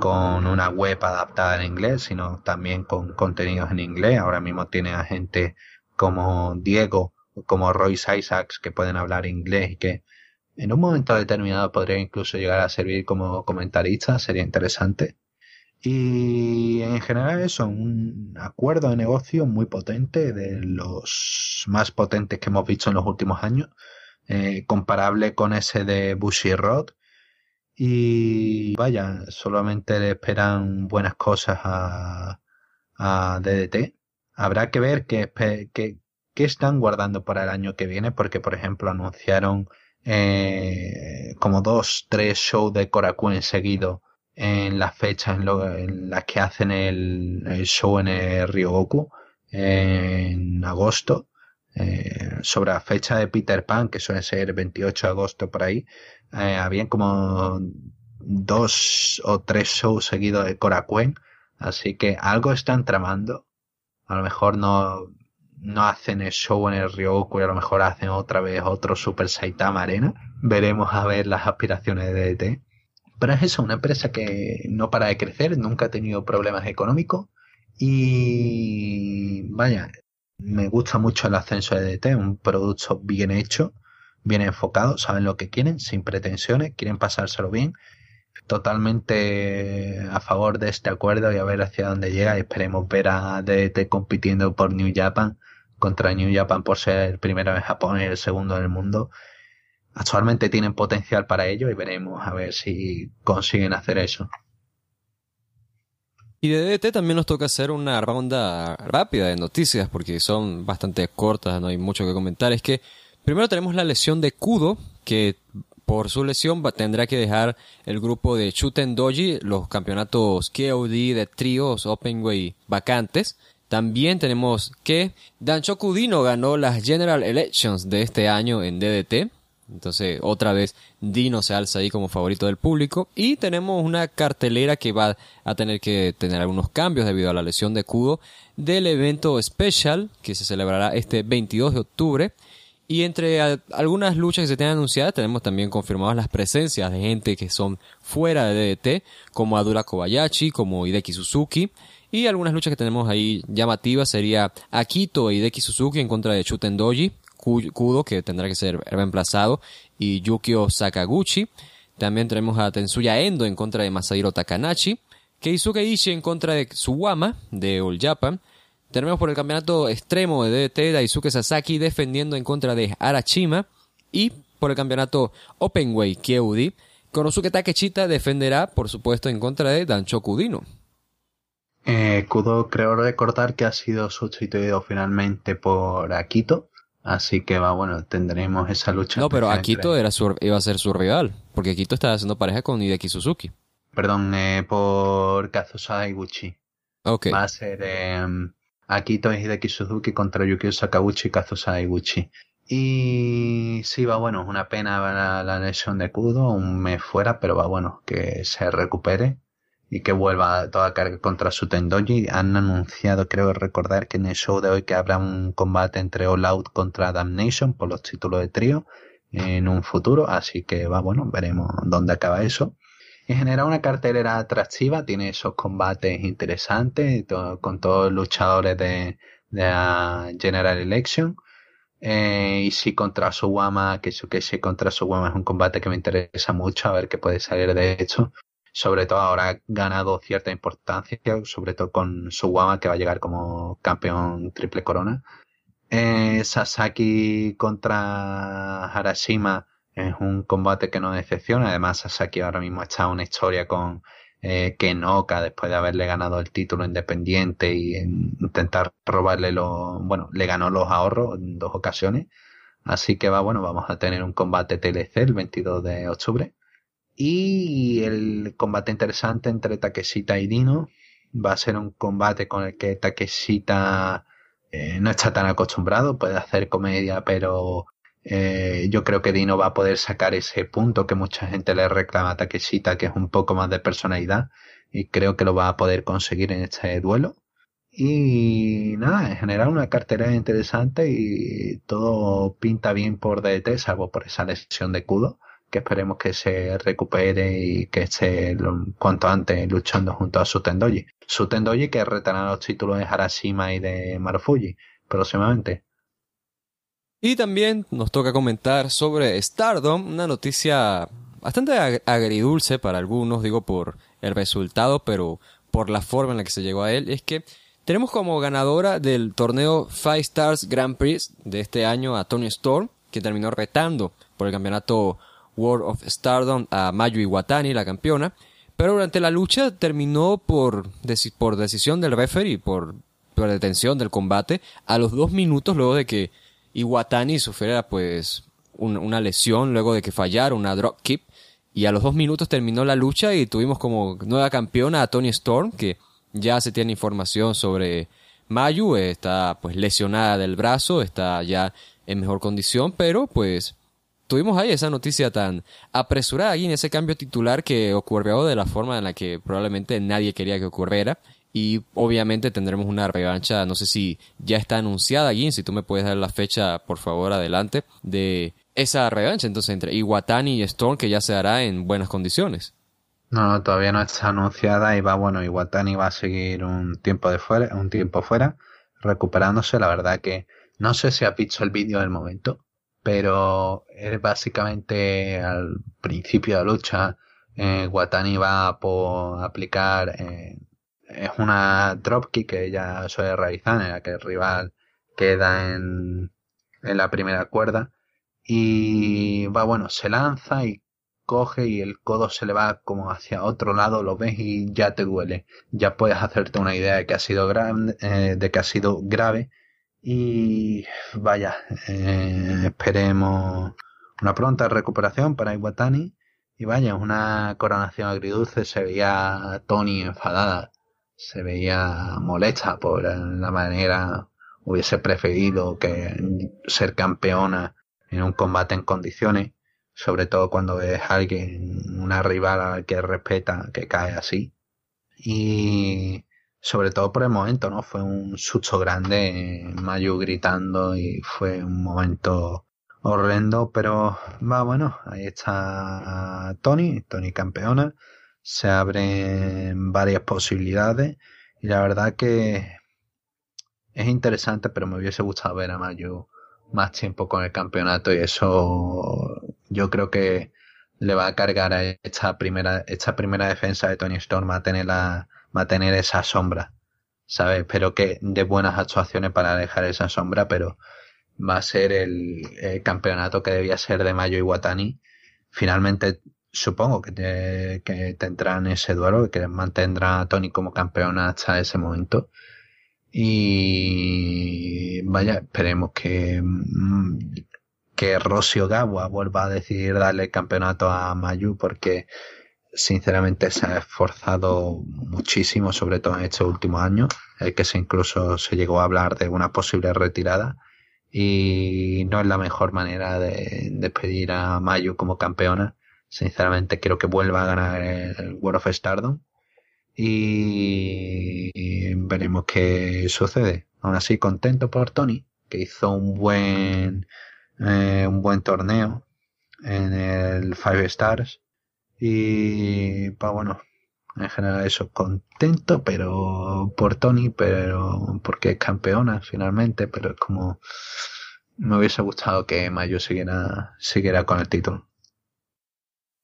con una web adaptada en inglés, sino también con contenidos en inglés. Ahora mismo tiene a gente como Diego, como Royce Isaacs, que pueden hablar inglés y que en un momento determinado podría incluso llegar a servir como comentarista, sería interesante. Y en general eso, un acuerdo de negocio muy potente, de los más potentes que hemos visto en los últimos años, eh, comparable con ese de Bushy-Rod. Y vaya, solamente le esperan buenas cosas a, a DDT Habrá que ver qué, qué, qué están guardando para el año que viene, porque por ejemplo anunciaron eh, como dos, tres shows de Korakuen seguido en las fechas en, en las que hacen el, show en el Ryogoku en agosto. Eh, sobre la fecha de Peter Pan, que suele ser 28 de agosto por ahí, eh, habían como dos o tres shows seguidos de Korakuen, así que algo están tramando a lo mejor no, no hacen el show en el Ryoku y a lo mejor hacen otra vez otro Super Saitama Arena. Veremos a ver las aspiraciones de DDT. Pero es eso, una empresa que no para de crecer, nunca ha tenido problemas económicos y vaya, me gusta mucho el ascenso de DDT, un producto bien hecho, bien enfocado, saben lo que quieren, sin pretensiones, quieren pasárselo bien. Totalmente a favor de este acuerdo y a ver hacia dónde llega. Esperemos ver a DDT compitiendo por New Japan contra New Japan por ser el primero en Japón y el segundo en el mundo. Actualmente tienen potencial para ello y veremos a ver si consiguen hacer eso. Y de DDT también nos toca hacer una ronda rápida de noticias porque son bastante cortas, no hay mucho que comentar. Es que primero tenemos la lesión de Kudo, que por su lesión tendrá que dejar el grupo de Chuten Doji, los campeonatos KOD de tríos Openway vacantes. También tenemos que Dancho Dino ganó las General Elections de este año en DDT. Entonces, otra vez, Dino se alza ahí como favorito del público. Y tenemos una cartelera que va a tener que tener algunos cambios debido a la lesión de Kudo del evento especial que se celebrará este 22 de octubre. Y entre algunas luchas que se tienen anunciadas, tenemos también confirmadas las presencias de gente que son fuera de DDT, como Adura Kobayashi, como Hideki Suzuki. Y algunas luchas que tenemos ahí llamativas sería Akito e Hideki Suzuki en contra de Chuten Doji, Kudo, que tendrá que ser reemplazado, y Yukio Sakaguchi. También tenemos a Tetsuya Endo en contra de Masahiro Takanashi, Keisuke Ishii en contra de Suwama de All Japan. Tenemos por el campeonato extremo de DDT Daisuke Sasaki defendiendo en contra de Arachima. Y por el campeonato Openway Kyeudi, Konosuke Takechita defenderá, por supuesto, en contra de Danchoku Dino. Eh, Kudo creo recordar que ha sido sustituido finalmente por Akito. Así que va, bueno, tendremos esa lucha. No, pero Akito era iba a ser su rival, porque Akito estaba haciendo pareja con Hideki Suzuki. Perdón, eh, por Kazusa Iguchi. Ok. Va a ser eh, Akito y Hideki Suzuki contra Yukio Sakaguchi y Kazusa Iguchi. Y sí, va bueno, es una pena la, la lesión de Kudo, un mes fuera, pero va bueno, que se recupere y que vuelva toda carga contra su Tendoji. Han anunciado, creo recordar, que en el show de hoy que habrá un combate entre All Out contra Damnation por los títulos de trío en un futuro, así que va bueno, veremos dónde acaba eso. En general una cartelera atractiva, tiene esos combates interesantes con todos los luchadores de, de General Election. Eh, y si contra Suwama, que, que si contra Suwama es un combate que me interesa mucho, a ver qué puede salir de hecho sobre todo ahora ha ganado cierta importancia, sobre todo con Suwama que va a llegar como campeón triple corona. Eh, Sasaki contra Harashima es un combate que no decepciona. Además, Sasaki ahora mismo ha echado una historia con eh, Kenoka después de haberle ganado el título independiente y intentar robarle los, bueno, le ganó los ahorros en dos ocasiones. Así que va, bueno, vamos a tener un combate TLC el 22 de octubre. Y el combate interesante entre Takeshita y Dino va a ser un combate con el que Takeshita eh, no está tan acostumbrado, puede hacer comedia, pero eh, yo creo que Dino va a poder sacar ese punto que mucha gente le reclama a Takeshita, que es un poco más de personalidad, y creo que lo va a poder conseguir en este duelo. Y nada, en general una cartera interesante y todo pinta bien por DT, salvo por esa lesión de Kudo que esperemos que se recupere y que esté cuanto antes luchando junto a Sutendoji. Sutendoji que retará los títulos de Harashima y de Marufuji próximamente. Y también nos toca comentar sobre Stardom, una noticia bastante agridulce para algunos, digo por el resultado, pero por la forma en la que se llegó a él, es que tenemos como ganadora del torneo Five Stars Grand Prix de este año a Tony Storm, que terminó retando por el campeonato World of Stardom a Mayu Iwatani, la campeona, pero durante la lucha terminó por, por decisión del referee, por, por detención del combate, a los dos minutos luego de que Iwatani sufriera pues una lesión, luego de que fallara una drop kick, y a los dos minutos terminó la lucha y tuvimos como nueva campeona a Tony Storm, que ya se tiene información sobre Mayu, está pues lesionada del brazo, está ya en mejor condición, pero pues tuvimos ahí esa noticia tan apresurada y en ese cambio titular que ocurrió de la forma en la que probablemente nadie quería que ocurriera. y obviamente tendremos una revancha, no sé si ya está anunciada, Gin, si tú me puedes dar la fecha, por favor, adelante, de esa revancha entonces entre Iwatani y Storm que ya se hará en buenas condiciones. No, no, todavía no está anunciada y va, bueno, Iwatani va a seguir un tiempo de fuera, un tiempo fuera, recuperándose, la verdad que no sé si ha visto el vídeo del momento, pero es básicamente al principio de la lucha, eh, Watani va a aplicar, eh, es una dropkick que ella suele realizar en la que el rival queda en, la primera cuerda y va, bueno, se lanza y coge y el codo se le va como hacia otro lado, lo ves y ya te duele. Ya puedes hacerte una idea de que ha sido eh, de que ha sido grave. Y vaya, eh, esperemos una pronta recuperación para Iwatani. Y vaya, una coronación agridulce. Se veía Tony enfadada, se veía molesta por la manera hubiese preferido que ser campeona en un combate en condiciones, sobre todo cuando ves a alguien, una rival al que respeta, que cae así. Y sobre todo por el momento, ¿no? Fue un susto grande, Mayu gritando y fue un momento horrendo, pero va bueno, ahí está Tony, Tony campeona, se abren varias posibilidades y la verdad que es interesante, pero me hubiese gustado ver a Mayu más tiempo con el campeonato y eso yo creo que le va a cargar a esta primera, esta primera defensa de Tony Storm a tener la, va a tener esa sombra. ¿Sabes? Espero que de buenas actuaciones para dejar esa sombra, pero va a ser el, campeonato que debía ser de Mayo y Watani. Finalmente, supongo que, que tendrán ese duelo, que mantendrá a Tony como campeona hasta ese momento. Y vaya, esperemos que, mm, que Rossi Ogawa vuelva a decidir darle el campeonato a Mayu porque sinceramente se ha esforzado muchísimo, sobre todo en estos últimos años, el que se incluso se llegó a hablar de una posible retirada y no es la mejor manera de despedir a Mayu como campeona. Sinceramente quiero que vuelva a ganar el World of Stardom y veremos qué sucede. Aún así, contento por Tony, que hizo un buen, eh, un buen torneo en el Five Stars. Y, pues bueno, en general eso, contento, pero por Tony, pero porque es campeona finalmente, pero es como me hubiese gustado que Mayo siguiera, siguiera con el título.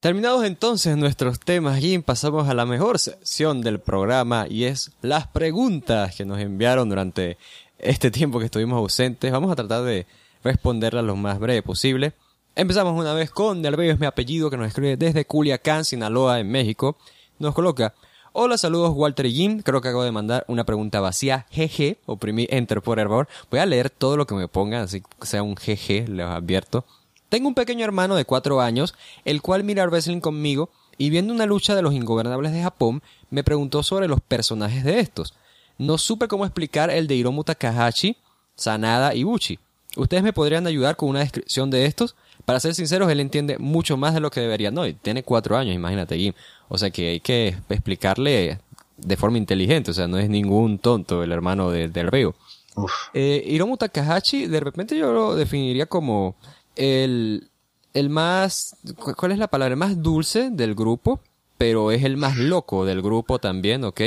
Terminados entonces nuestros temas, Jim, pasamos a la mejor sección del programa y es las preguntas que nos enviaron durante este tiempo que estuvimos ausentes. Vamos a tratar de responderlas lo más breve posible. Empezamos una vez con Del es mi apellido que nos escribe desde Culiacán, Sinaloa, en México. Nos coloca, hola, saludos Walter y Jim, creo que acabo de mandar una pregunta vacía, GG, oprimí enter por error. Voy a leer todo lo que me pongan, así que sea un GG, les advierto. Tengo un pequeño hermano de 4 años, el cual mira wrestling conmigo y viendo una lucha de los ingobernables de Japón, me preguntó sobre los personajes de estos. No supe cómo explicar el de Hiromu Takahashi, Sanada y Buchi. ¿Ustedes me podrían ayudar con una descripción de estos? Para ser sinceros, él entiende mucho más de lo que debería. No, y tiene cuatro años, imagínate, Jim. O sea que hay que explicarle de forma inteligente. O sea, no es ningún tonto el hermano del Reo. Eh, Hiromu Takahashi, de repente yo lo definiría como el, el más, ¿cuál es la palabra? El más dulce del grupo, pero es el más loco del grupo también, ¿ok?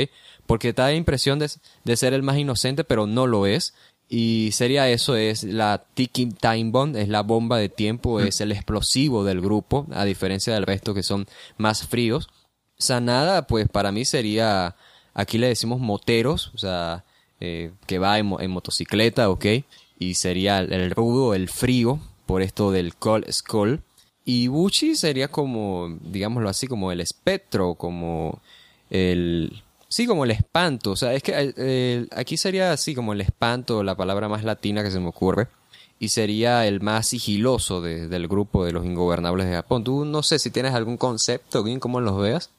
Porque da la impresión de, de ser el más inocente, pero no lo es. Y sería eso, es la ticking time bomb, es la bomba de tiempo, mm. es el explosivo del grupo, a diferencia del resto que son más fríos. Sanada, pues para mí sería, aquí le decimos moteros, o sea, eh, que va en, en, motocicleta, ¿ok? Y sería el rudo, el frío, por esto del Cold Skull. Y Buchi sería como, digámoslo así, como el espectro, como el... Sí, como el espanto. O sea, es que eh, aquí sería así como el espanto, la palabra más latina que se me ocurre. Y sería el más sigiloso del grupo de los ingobernables de Japón. Tú no sé si tienes algún concepto, bien, cómo los veas.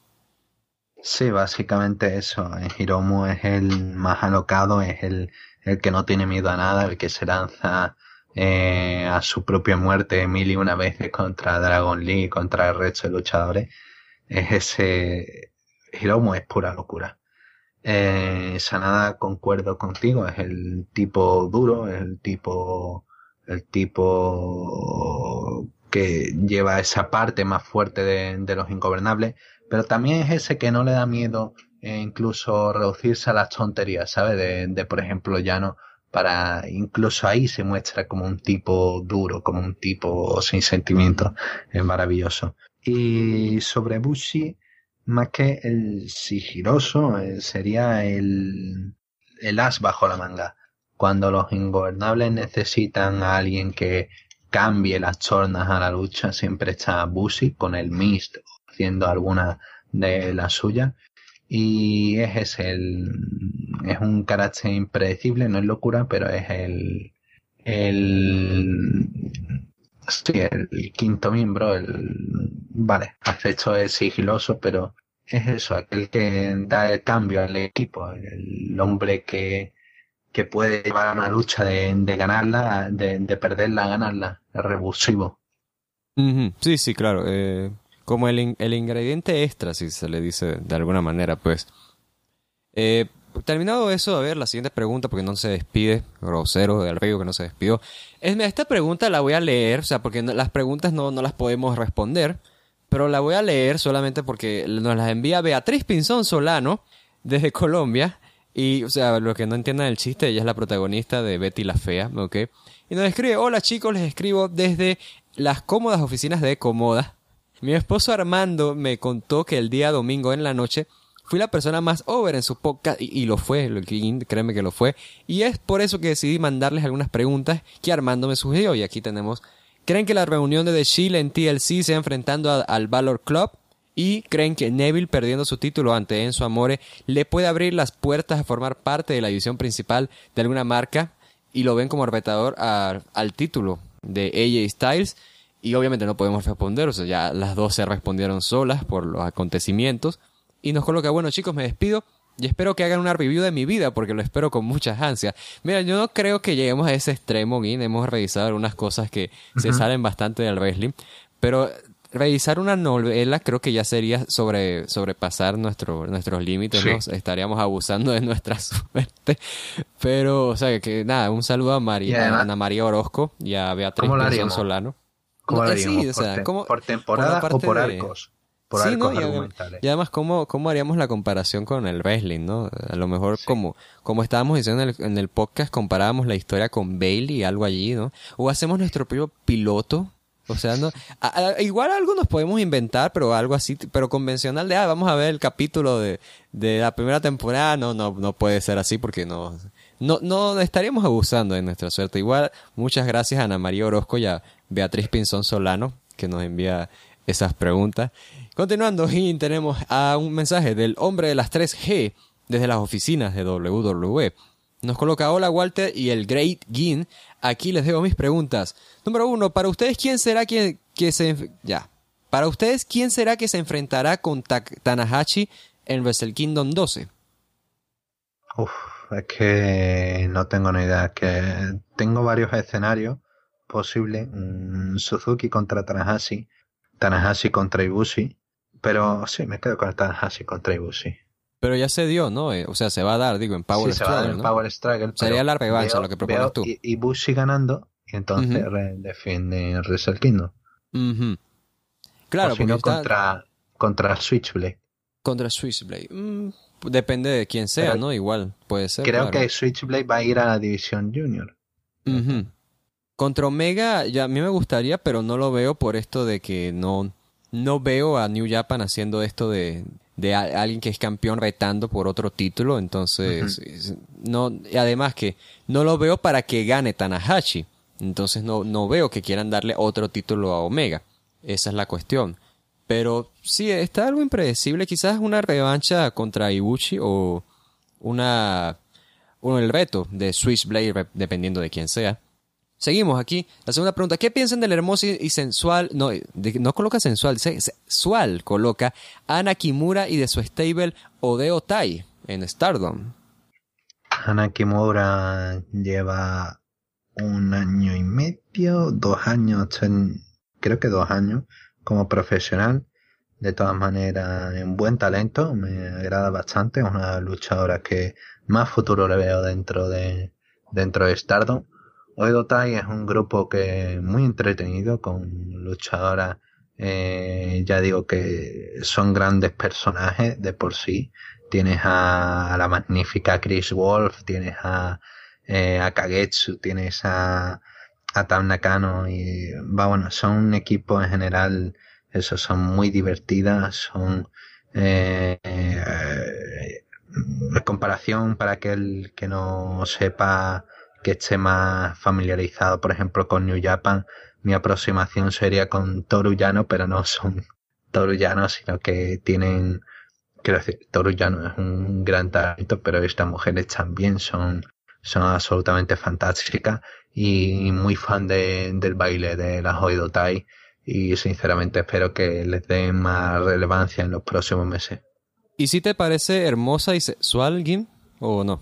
Sí, básicamente eso. Hiromu es el más alocado, es el, el que no tiene miedo a nada, el que se lanza eh, a su propia muerte mil y una veces contra Dragon Lee, contra el resto de luchadores, es ese Hiromu es pura locura. Eh, Sanada concuerdo contigo, es el tipo duro, es el tipo, el tipo que lleva esa parte más fuerte de, los ingobernables, pero también es ese que no le da miedo e incluso reducirse a las tonterías, ¿sabes? De, de, por ejemplo, Llano, para incluso ahí se muestra como un tipo duro, como un tipo sin sentimientos, es maravilloso. Y sobre Bushi, más que el sigiloso, eh, sería el, el as bajo la manga. Cuando los ingobernables necesitan a alguien que cambie las tornas a la lucha, siempre está Bushi con el Mist haciendo alguna de las suyas. Y es el, es un carácter impredecible, no es locura, pero es el, el, sí, el quinto miembro, el, vale, acceso es sigiloso, pero es eso, aquel que da el cambio al equipo, el hombre que, que puede llevar una lucha de, ganarla, de, de perderla, ganarla, es revulsivo. Sí, sí, claro. Eh, como el, el, ingrediente extra, si se le dice de alguna manera, pues. Eh, terminado eso, a ver, la siguiente pregunta, porque no se despide, grosero del río que no se despidió. Es, esta pregunta la voy a leer, o sea, porque las preguntas no, no las podemos responder, pero la voy a leer solamente porque nos las envía Beatriz Pinzón Solano, desde Colombia. Y, o sea, lo que no entiendan el chiste, ella es la protagonista de Betty la Fea, ¿ok? Y nos escribe, hola chicos, les escribo desde las cómodas oficinas de Comoda. Mi esposo Armando me contó que el día domingo en la noche fui la persona más over en su podcast y, lo fue, créeme que lo fue. Y es por eso que decidí mandarles algunas preguntas que Armando me sugirió y aquí tenemos. ¿Creen que la reunión de The Shield en TLC sea enfrentando al Valor Club? ¿Y creen que Neville perdiendo su título ante Enzo Amore le puede abrir las puertas a formar parte de la división principal de alguna marca? Y lo ven como arbetador al título de AJ Styles y obviamente no podemos responder, o sea, ya las dos se respondieron solas por los acontecimientos. Y nos coloca, bueno chicos, me despido y espero que hagan una review de mi vida porque lo espero con muchas ansias. Mira, yo no creo que lleguemos a ese extremo, y Hemos revisado algunas cosas que se salen bastante del wrestling, pero revisar una novela creo que ya sería sobre sobrepasar nuestro, nuestros límites, estaríamos abusando de nuestra *laughs* suerte. Pero, o sea, que nada, un saludo a María, Ana María Orozco y a Beatriz Solano. ¿Cómo lo haríamos? por, temporada o por arcos? Por arcos y, además, ¿cómo, ¿cómo haríamos la comparación con el wrestling, no? A lo mejor, como, como estábamos diciendo en el, en el podcast, comparábamos la historia con Bailey y algo allí, ¿no? O hacemos nuestro propio piloto o sea, no, igual algo nos podemos inventar, pero algo así, pero convencional de, ah, vamos a ver el capítulo de, de la primera temporada, no, no, no puede ser así porque no, no, no estaríamos abusando de nuestra suerte. Igual, muchas gracias a Ana María Orozco y a Beatriz Pinzón Solano, que nos envía esas preguntas. Continuando, *laughs* y tenemos a un mensaje del hombre de las 3G desde las oficinas de WWE. Nos coloca hola Walter y el Great Gin. Aquí les dejo mis preguntas. Número uno, para ustedes quién será que se ya. Para ustedes quién será que se enfrentará con Tanahashi en Wrestle Kingdom 12. Uf, es que no tengo ni idea. Que tengo varios escenarios posibles. Suzuki contra Tanahashi, Tanahashi contra Ibushi. Pero sí, me quedo con Tanahashi contra Ibushi. Pero ya se dio, ¿no? Eh, o sea, se va a dar, digo, en Power sí, Struggle. Se va a dar en Power Struggle. Sería la revancha lo que propones tú. Y, Ibushi ganando, y entonces defiende Wrestle Kingdom. Claro, o si no, contra, contra Switchblade. Contra Switchblade. Mm, depende de quién sea, ¿no? Igual, puede ser. Creo que Switchblade va a ir a la división Junior. Contra Omega, ya a mí me gustaría, pero no lo veo por esto de que no, no veo a New Japan haciendo esto de, de alguien que es campeón retando por otro título, entonces no y además que no lo veo para que gane Tanahashi, entonces no no veo que quieran darle otro título a Omega. Esa es la cuestión. Pero sí, está algo impredecible, quizás una revancha contra Ibushi o una uno el reto de Switchblade dependiendo de quién sea. Seguimos aquí. La segunda pregunta. ¿Qué piensan del hermoso y sensual? No, no coloca sensual, sexual coloca Ana Kimura y de su stable Odeo Tai en Stardom. Ana Kimura lleva un año y medio, dos años, creo que dos años como profesional de todas maneras en buen talento, me agrada bastante, es una luchadora que más futuro le veo dentro de dentro de Stardom. Oedo Tai es un grupo que muy entretenido con luchadoras eh, ya digo que son grandes personajes de por sí. Tienes a, la magnífica Chris Wolf, tienes a, eh, a Kagetsu, tienes a, a Tam Nakano y va bueno, son un equipo en general, eso son muy divertidas, son eh, eh, comparación para aquel que no sepa que esté más familiarizado, por ejemplo, con New Japan, mi aproximación sería con Toruyano, pero no son *laughs* Torullanos, sino que tienen, quiero decir, Toruyano es un gran talento, pero estas mujeres también son, son absolutamente fantásticas y muy fan de, del baile de la Tai y sinceramente espero que les den más relevancia en los próximos meses. ¿Y si te parece hermosa y sexual, Gim, o no?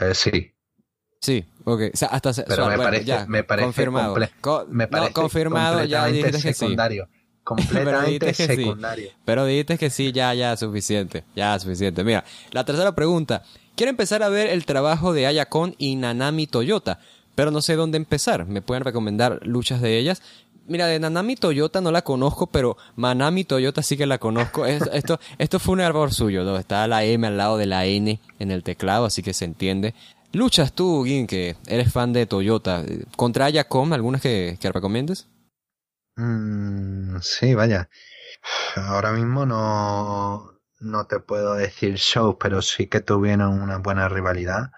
Eh, sí, Sí, ok. O sea, hasta Pero me, parece, ya, me parece confirmado. me parece confirmado, ya dijiste que secundario. *laughs* Completamente Pero secundario. Pero dijiste que sí, ya, ya, suficiente. Ya, suficiente. Mira, la tercera pregunta. Quiero empezar a ver el trabajo de Ayakon y Nanami Toyota, pero no sé dónde empezar. ¿Me pueden recomendar luchas de ellas? Mira, de Nanami Toyota no la conozco, pero Manami Toyota sí que la conozco. *laughs* Esto, esto, fue un error suyo, ¿no? Está la M al lado de la N en el teclado, así que se entiende. Luchas tú, Gin, que eres fan de Toyota. ¿Contra Ayacom algunas que, que recomiendes? Mm, sí, vaya. Ahora mismo no, no te puedo decir show, pero sí que tuvieron una buena rivalidad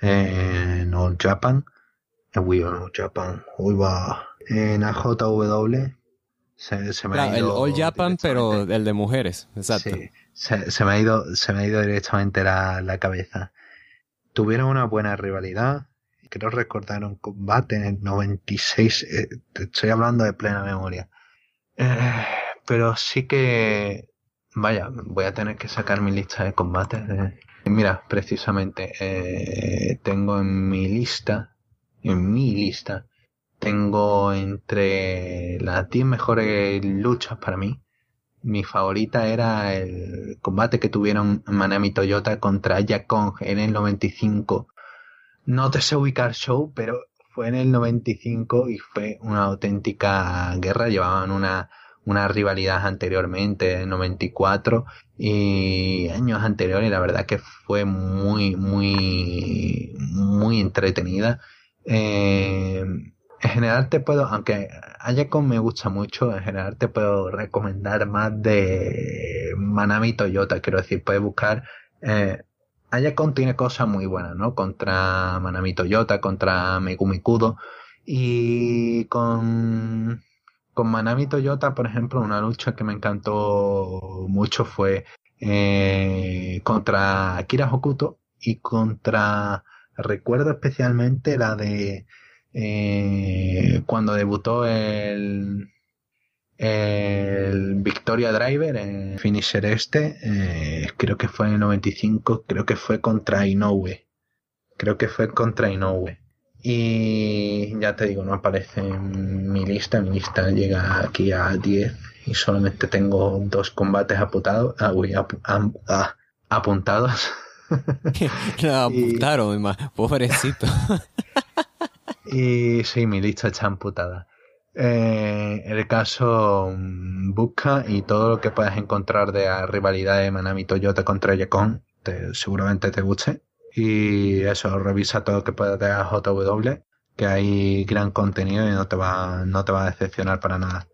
en All Japan. En Wii All Japan. Uy, va. En AJW. Se, se me ha ido el All Japan, pero el de mujeres. Exacto. Sí, se, se, me ha ido, se me ha ido directamente la, la cabeza tuvieron una buena rivalidad. Creo recordar un combate en el 96. Eh, estoy hablando de plena memoria. Eh, pero sí que, vaya, voy a tener que sacar mi lista de combates. mira, precisamente, eh, tengo en mi lista, en mi lista, tengo entre las 10 mejores luchas para mí, mi favorita era el combate que tuvieron Manami Toyota contra Jack Kong en el 95. No te sé ubicar show, pero fue en el 95 y fue una auténtica guerra. Llevaban una, una rivalidad anteriormente, en 94 y años anteriores. La verdad que fue muy, muy, muy entretenida. Eh, en general te puedo, aunque Ayacon me gusta mucho, en general te puedo recomendar más de Manami Toyota, quiero decir, puedes buscar... Eh, Ayacon tiene cosas muy buenas, ¿no? Contra Manami Toyota, contra Megumi Kudo. Y con, con Manami Toyota, por ejemplo, una lucha que me encantó mucho fue eh, contra Akira Hokuto y contra, recuerdo especialmente la de eh, cuando debutó el, el Victoria Driver en finisher este, eh, creo que fue en el 95, creo que fue contra Inoue. Creo que fue contra Inoue. Y ya te digo, no aparece en mi lista, mi lista llega aquí a 10 y solamente tengo dos combates apuntados. Ah, uy, ah, apuntados. *laughs* *laughs* apuntaron, pobrecito. *laughs* Y sí, mi lista está amputada. Eh, el caso mm, busca y todo lo que puedas encontrar de la rivalidad de Manami Toyota contra Yacon te, seguramente te guste. Y eso, revisa todo lo que puedas de JW, que hay gran contenido y no te va, no te va a decepcionar para nada.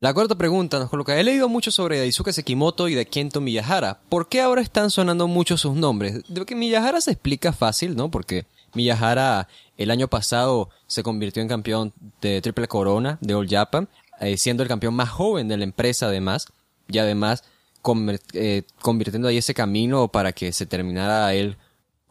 La cuarta pregunta nos coloca, he leído mucho sobre Daisuke Sekimoto y de Kento Miyahara. ¿Por qué ahora están sonando mucho sus nombres? De que Miyahara se explica fácil, ¿no? Porque Miyahara el año pasado se convirtió en campeón de Triple Corona de All Japan, eh, siendo el campeón más joven de la empresa además, y además eh, convirtiendo ahí ese camino para que se terminara él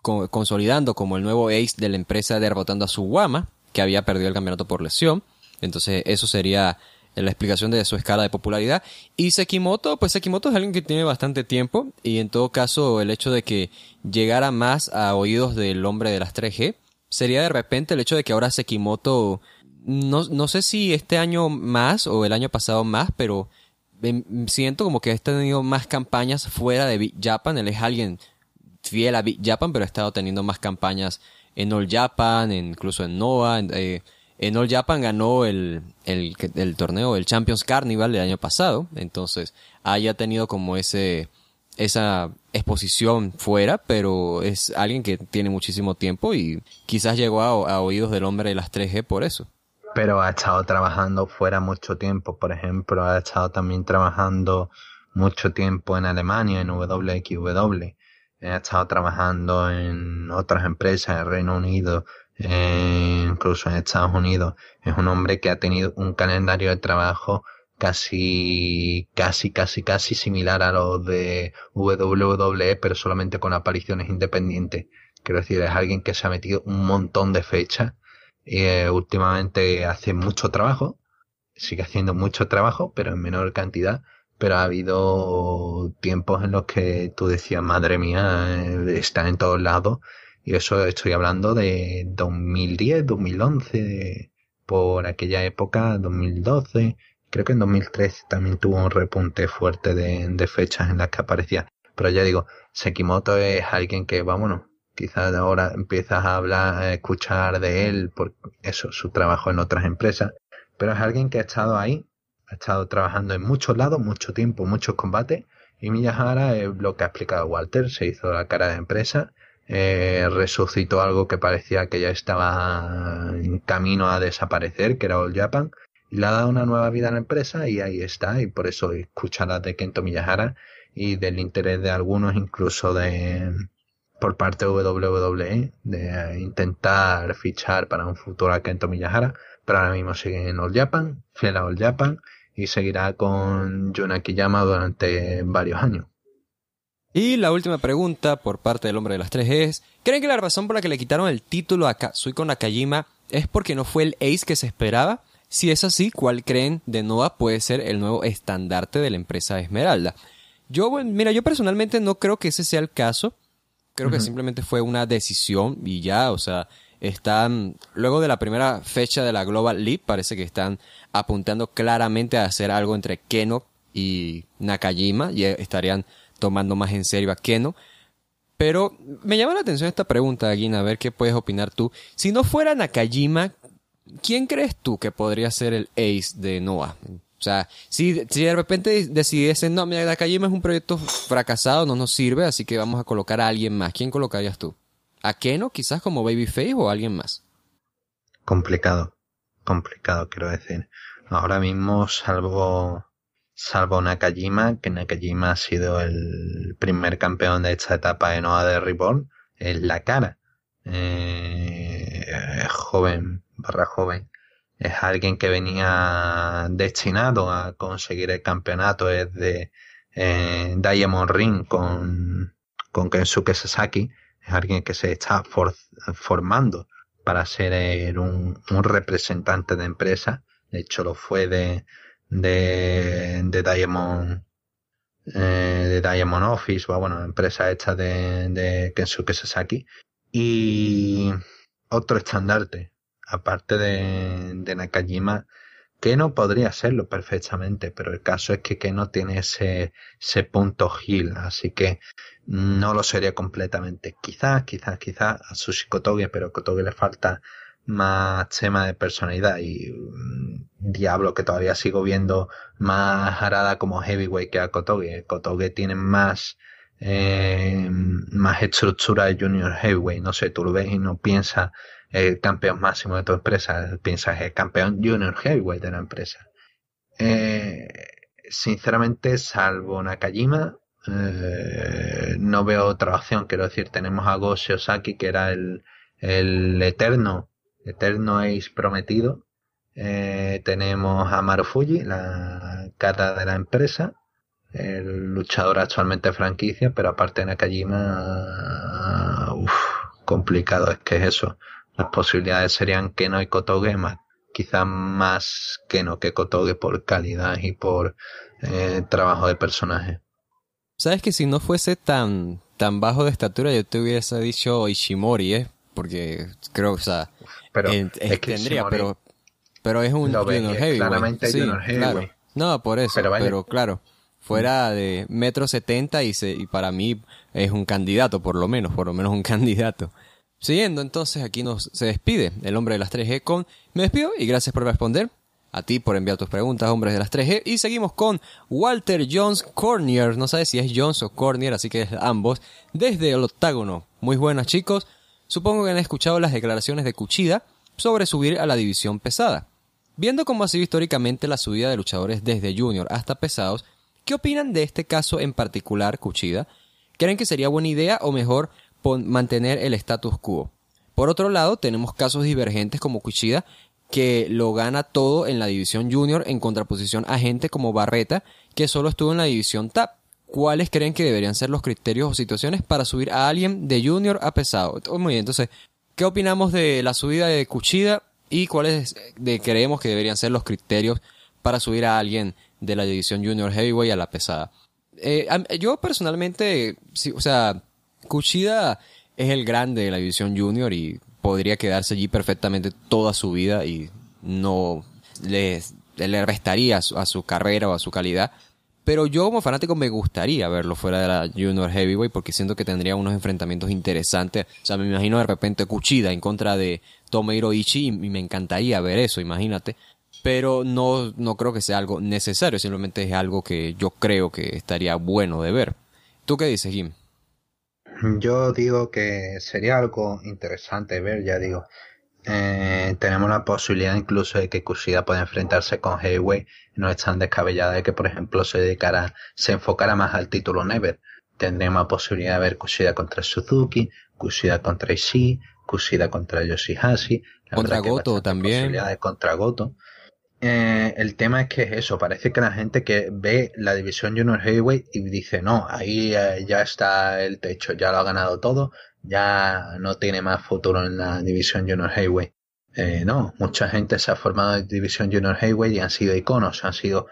consolidando como el nuevo ace de la empresa derrotando a Suwama, que había perdido el campeonato por lesión. Entonces eso sería la explicación de su escala de popularidad. Y Sekimoto, pues Sekimoto es alguien que tiene bastante tiempo y en todo caso el hecho de que llegara más a oídos del hombre de las 3G sería de repente el hecho de que ahora Sekimoto, no, no sé si este año más o el año pasado más, pero em, siento como que ha tenido más campañas fuera de Big Japan. Él es alguien fiel a Big Japan, pero ha estado teniendo más campañas en All Japan, incluso en Noah. En, eh, en All Japan ganó el, el, torneo, el Champions Carnival del año pasado. Entonces, haya tenido como ese, esa exposición fuera, pero es alguien que tiene muchísimo tiempo y quizás llegó a, a oídos del hombre de las 3G por eso. Pero ha estado trabajando fuera mucho tiempo, por ejemplo, ha estado también trabajando mucho tiempo en Alemania, en WXW, ha estado trabajando en otras empresas en Reino Unido, eh, incluso en Estados Unidos. Es un hombre que ha tenido un calendario de trabajo casi, casi, casi, casi similar a los de WWE, pero solamente con apariciones independientes. Quiero decir, es alguien que se ha metido un montón de fechas eh, últimamente hace mucho trabajo, sigue haciendo mucho trabajo, pero en menor cantidad. Pero ha habido tiempos en los que tú decías, madre mía, eh, está en todos lados y eso estoy hablando de 2010, 2011, por aquella época, 2012. Creo que en 2013 también tuvo un repunte fuerte de, fechas en las que aparecía. Pero ya digo, Sekimoto es alguien que, vámonos, quizás ahora empiezas a hablar, a escuchar de él por eso, su trabajo en otras empresas. Pero es alguien que ha estado ahí, ha estado trabajando en muchos lados, mucho tiempo, muchos combates. Y Miyahara es lo que ha explicado Walter, se hizo la cara de empresa eh, resucitó algo que parecía que ya estaba en camino a desaparecer, que era All Japan, y le ha dado una nueva vida a la empresa y ahí está, y por eso escucharás de Kento Miyahara y del interés de algunos, incluso de por parte de WWE, de intentar fichar para un futuro a Kento Miyahara, pero ahora mismo sigue en All Japan, fiel a All Japan, y seguirá con Jun Akiyama durante varios años. Y la última pregunta por parte del hombre de las tres es, ¿creen que la razón por la que le quitaron el título a Kazuhiko Nakajima es porque no fue el ace que se esperaba? Si es así, ¿cuál creen de Noah puede ser el nuevo estandarte de la empresa Esmeralda? Yo, mira, yo personalmente no creo que ese sea el caso. Creo que simplemente fue una decisión y ya, o sea, están, luego de la primera fecha de la Global League, parece que están apuntando claramente a hacer algo entre Keno y Nakajima y estarían tomando más en serio a Keno. Pero me llama la atención esta pregunta, Guina, a ver qué puedes opinar tú. Si no fuera Nakajima, ¿quién crees tú que podría ser el ace de Noah? O sea, si, si de repente decidiesen, no, mira, Nakajima es un proyecto fracasado, no nos sirve, así que vamos a colocar a alguien más. ¿Quién colocarías tú? ¿A Keno quizás como Babyface o alguien más? Complicado, complicado quiero decir. Ahora mismo, salvo salvo Nakajima, que Nakajima ha sido el primer campeón de esta etapa de Noah de Reborn, es la cara. Eh, joven, barra joven. Es alguien que venía destinado a conseguir el campeonato desde eh, Diamond Ring con, con Kensuke Sasaki. Es alguien que se está formando para ser un, un representante de empresa. De hecho, lo fue de, de, de Diamond eh, de Diamond Office, o bueno, empresa hecha de, de Kensuke Sasaki. Y otro estandarte, aparte de, de Nakajima, que no podría serlo perfectamente, pero el caso es que, que no tiene ese, ese punto Gil, así que no lo sería completamente. Quizás, quizás, quizás a Sushi Kotoge, pero a Kotoge le falta más tema de personalidad y Diablo que todavía sigo viendo más arada como Heavyweight que a Kotoge. Kotoge tiene más eh, más estructura de Junior Heavyweight. No sé, tú lo ves y no piensas el campeón máximo de tu empresa, piensas el campeón Junior Heavyweight de la empresa. Eh, sinceramente, salvo Nakajima, eh, no veo otra opción. Quiero decir, tenemos a Go Osaki, que era el, el eterno Eterno Ace prometido. Eh, tenemos a Marufuji, la cara de la empresa, el luchador actualmente franquicia, pero aparte de Nakajima, uff, complicado es que es eso. Las posibilidades serían Keno y Kotoge, más, quizás más Keno que Kotoge por calidad y por eh, trabajo de personaje. Sabes que si no fuese tan, tan bajo de estatura, yo te hubiese dicho Ishimori, ¿eh? Porque creo, o sea, pero es que tendría, pero, pero es un Junior Heavyweight. Claramente sí, Junior Heavyweight. No, por eso, pero, claro, fuera de metro setenta y, y para mí es un candidato, por lo menos, por lo menos un *laughs* candidato. Siguiendo, entonces aquí nos se despide el hombre de las 3G con me despido y gracias por responder. A ti por enviar tus preguntas, hombres de las 3G. Y seguimos con Walter Jones Cornier. No sabe si es Jones o Cornier, así que es ambos. Desde el octágono. Muy buenas chicos. Supongo que han escuchado las declaraciones de Cuchida sobre subir a la división pesada. Viendo cómo ha sido históricamente la subida de luchadores desde junior hasta pesados, ¿qué opinan de este caso en particular, Cuchida? ¿Creen que sería buena idea o mejor mantener el status quo? Por otro lado, tenemos casos divergentes como Cuchida, que lo gana todo en la división junior en contraposición a gente como Barreta, que solo estuvo en la división TAP. ¿Cuáles creen que deberían ser los criterios o situaciones para subir a alguien de junior a pesado? Muy bien, entonces, ¿qué opinamos de la subida de Cuchida y cuáles de, creemos que deberían ser los criterios para subir a alguien de la división junior heavyweight a la pesada? Eh, yo personalmente, sí, o sea, Cuchida es el grande de la división junior y podría quedarse allí perfectamente toda su vida y no le, le restaría a su, carrera o a su calidad. Pero yo como fanático me gustaría verlo fuera de la Junior Heavyweight porque siento que tendría unos enfrentamientos interesantes. O sea, me imagino de repente Kuchida en contra de Tomohiro Ichi y me encantaría ver eso, imagínate. Pero no, no creo que sea algo necesario, simplemente es algo que yo creo que estaría bueno de ver. ¿Tú qué dices, Jim? Yo digo que sería algo interesante ver, ya digo. Eh, tenemos la posibilidad incluso de que Kushida pueda enfrentarse con Heavyweight no es tan descabellada de que por ejemplo se dedicara, se enfocara más al título Never. Tendríamos la posibilidad de ver Kushida contra Suzuki, Kushida contra Ishii, Kushida contra Yoshihashi. contra Goto también. de contra Goto. Eh, el tema es que es eso, parece que la gente que ve la división Junior Heavyweight y dice, no, ahí eh, ya está el techo, ya lo ha ganado todo, ya no tiene más futuro en la división Junior Heavyweight. Eh, no, mucha gente se ha formado en división Junior Heavyweight y han sido iconos, han sido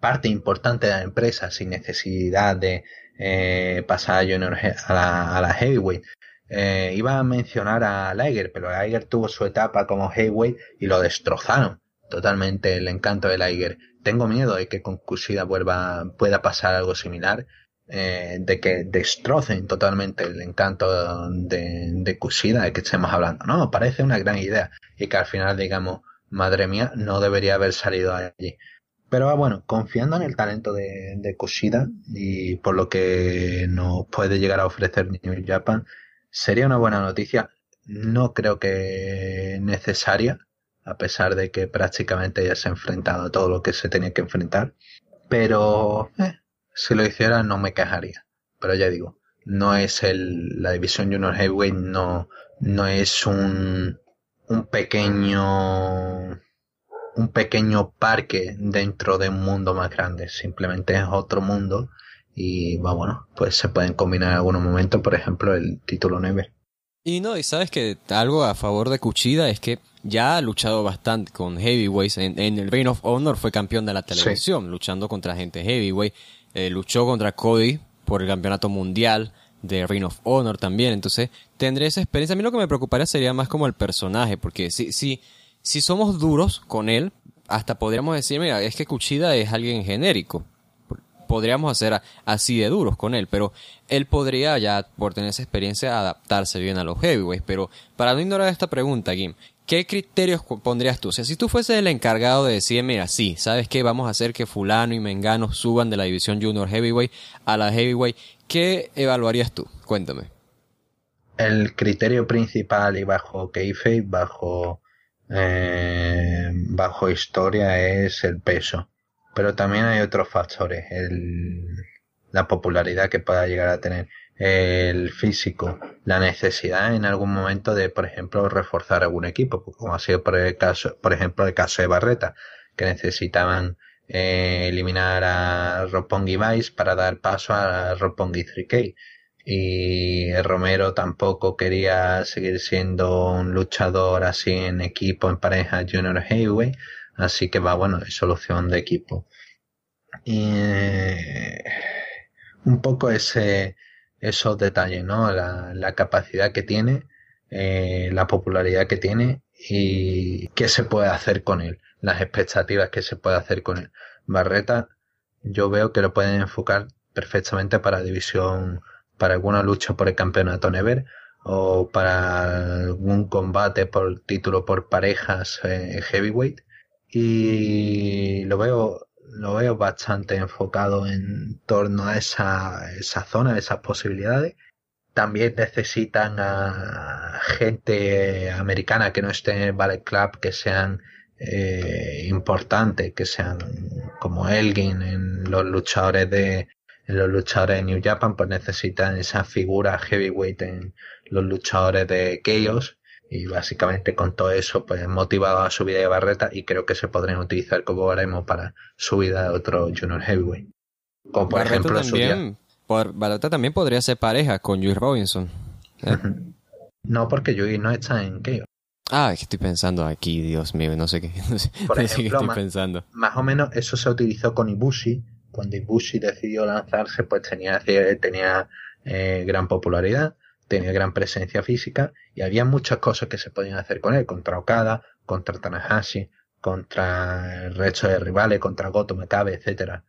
parte importante de la empresa sin necesidad de eh, pasar a, junior, a, la, a la Heavyweight. Eh, iba a mencionar a Liger, pero Liger tuvo su etapa como Heavyweight y lo destrozaron totalmente el encanto de Liger. Tengo miedo de que con Kushida vuelva, pueda pasar algo similar, eh, de que destrocen totalmente el encanto de, de Kushida de que estemos hablando. No, parece una gran idea y que al final digamos, madre mía, no debería haber salido allí. Pero ah, bueno, confiando en el talento de, de Kushida y por lo que nos puede llegar a ofrecer New Japan, sería una buena noticia. No creo que necesaria, a pesar de que prácticamente ya se ha enfrentado a todo lo que se tenía que enfrentar. Pero eh, si lo hiciera no me quejaría. Pero ya digo, no es el, la división Junior Heavyweight no, no es un, un pequeño, un pequeño parque dentro de un mundo más grande. Simplemente es otro mundo y bueno, pues se pueden combinar en algunos momentos, por ejemplo, el título 9. Y no, y sabes que algo a favor de Cuchida es que ya ha luchado bastante con heavyweights. En, el Reign of Honor fue campeón de la televisión, luchando contra gente heavyweight. Eh, luchó contra Cody por el campeonato mundial de Reign of Honor también. Entonces, tendré esa experiencia. A mí lo que me preocuparía sería más como el personaje, porque si, si, si somos duros con él, hasta podríamos decir, mira, es que Cuchida es alguien genérico podríamos hacer así de duros con él, pero él podría ya, por tener esa experiencia, adaptarse bien a los heavyweights. Pero para no ignorar esta pregunta, Kim, ¿qué criterios pondrías tú? Si tú fueses el encargado de decir, mira, sí, ¿sabes qué? Vamos a hacer que fulano y mengano suban de la división junior heavyweight a la heavyweight, ¿qué evaluarías tú? Cuéntame. El criterio principal y bajo kayfabe, bajo, eh, bajo historia es el peso pero también hay otros factores, el, la popularidad que pueda llegar a tener, el físico, la necesidad en algún momento de, por ejemplo, reforzar algún equipo, como ha sido por el caso, por ejemplo, el caso de Barreta, que necesitaban eh, eliminar a Roppongi Vice para dar paso a Roppongi 3K. Y Romero tampoco quería seguir siendo un luchador así en equipo, en pareja Junior Hayway, Así que va, bueno, es solución de equipo. Y un poco ese, esos detalles, ¿no? La, la capacidad que tiene, eh, la popularidad que tiene y qué se puede hacer con él, las expectativas que se puede hacer con él. Barreta yo veo que lo pueden enfocar perfectamente para división, para alguna lucha por el campeonato Never o para algún combate por título por parejas eh, heavyweight y lo veo lo veo bastante enfocado en torno a esa, esa zona, esas posibilidades. También necesitan a gente americana que no esté en el Ballet Club, que sean eh, importantes, que sean como Elgin en los luchadores de en los luchadores de New Japan, pues necesitan esa figura heavyweight en los luchadores de Chaos y básicamente con todo eso pues motivado a subida de Barreta y creo que se podrían utilizar como haremos para subida de otro Junior Heavyweight. Como por ejemplo también, por, Barreta también podría ser pareja con Juice Robinson. ¿eh? No, porque Juice no está en Chaos. Ah, estoy pensando aquí, Dios mío, no sé qué, *laughs* por ejemplo, estoy pensando. Más o menos eso se utilizó con Ibushi. Cuando Ibushi decidió lanzarse, pues tenía, tenía eh, gran popularidad tenía gran presencia física y había muchas cosas que se podían hacer con él, contra Okada, contra Tanahashi, contra el resto de rivales, contra Goto Makabe, etcétera.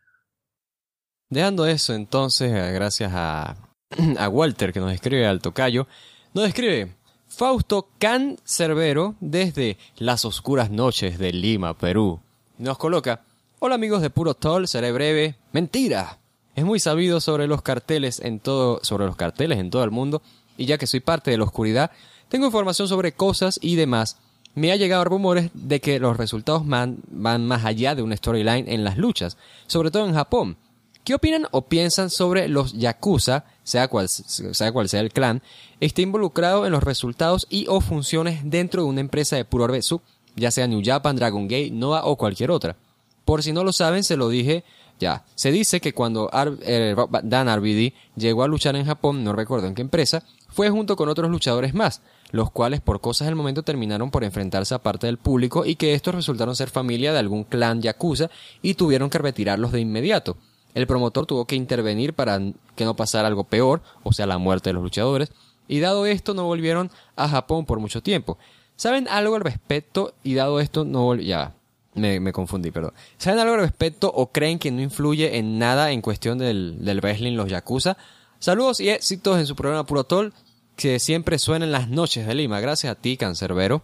Dejando eso entonces, eh, gracias a, *clears throat* a Walter que nos escribe al tocayo, nos escribe Fausto Can Cerbero desde las oscuras noches de Lima, Perú. Nos coloca, hola amigos de Puro Toll, seré breve. Mentira. Es muy sabido sobre los carteles en todo, sobre los carteles en todo el mundo y ya que soy parte de la oscuridad, tengo información sobre cosas y demás. Me ha llegado rumores de que los resultados van, más allá de una storyline en las luchas, sobre todo en Japón. ¿Qué opinan o piensan sobre los Yakuza, sea cual sea, el clan, esté involucrado en los resultados y o funciones dentro de una empresa de puro Orbetsu, ya sea New Japan, Dragon Gate, Noah o cualquier otra? Por si no lo saben, se lo dije ya. Se dice que cuando eh, Dan RBD llegó a luchar en Japón, no recuerdo en qué empresa, fue junto con otros luchadores más, los cuales por cosas del momento terminaron por enfrentarse a parte del público y que estos resultaron ser familia de algún clan yakuza y tuvieron que retirarlos de inmediato. El promotor tuvo que intervenir para que no pasara algo peor, o sea, la muerte de los luchadores, y dado esto no volvieron a Japón por mucho tiempo. ¿Saben algo al respecto? Y dado esto no ya me, me, confundí, perdón. ¿Saben algo al respecto o creen que no influye en nada en cuestión del, del wrestling los Yakuza? Saludos y éxitos en su programa Puro Tol que siempre suena en las noches de Lima. Gracias a ti, Cancerbero.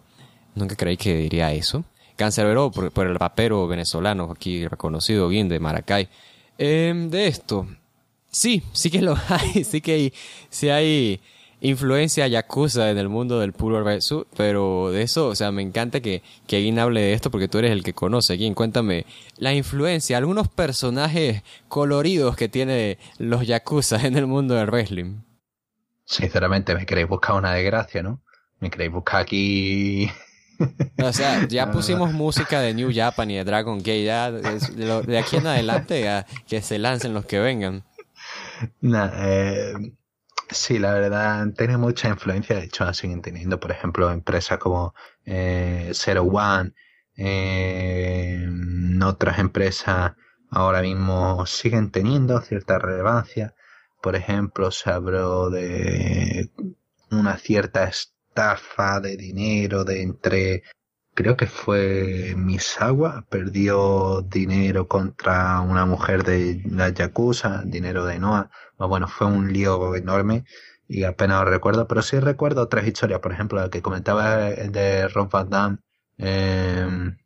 Nunca creí que diría eso. Cancerbero por, el rapero venezolano aquí reconocido bien de Maracay. Em, de esto, sí, sí que lo *laughs* hay, sí que hay, sí hay influencia yakuza en el mundo del puro versus, pero de eso, o sea, me encanta que, que hable de esto porque tú eres el que conoce. Alguien, cuéntame la influencia, algunos personajes coloridos que tiene los yakuza en el mundo del wrestling. Sinceramente, me queréis buscar una desgracia, ¿no? Me queréis buscar aquí. *laughs* O sea, ya pusimos música de New Japan y de Dragon Gate, ya de, aquí en adelante que se lancen los que vengan. eh, sí, la verdad, tiene mucha influencia, de hecho, siguen teniendo, por ejemplo, empresas como eh, Zero One, eh, otras empresas ahora mismo siguen teniendo cierta relevancia por ejemplo, se habló de una cierta estafa de dinero de entre creo que fue Misawa, perdió dinero contra una mujer de la Yakuza, dinero de Noah. Bueno, fue un lío enorme y apenas lo recuerdo, pero sí recuerdo otras historias, por ejemplo, la que comentaba de Ron Van Damme, em,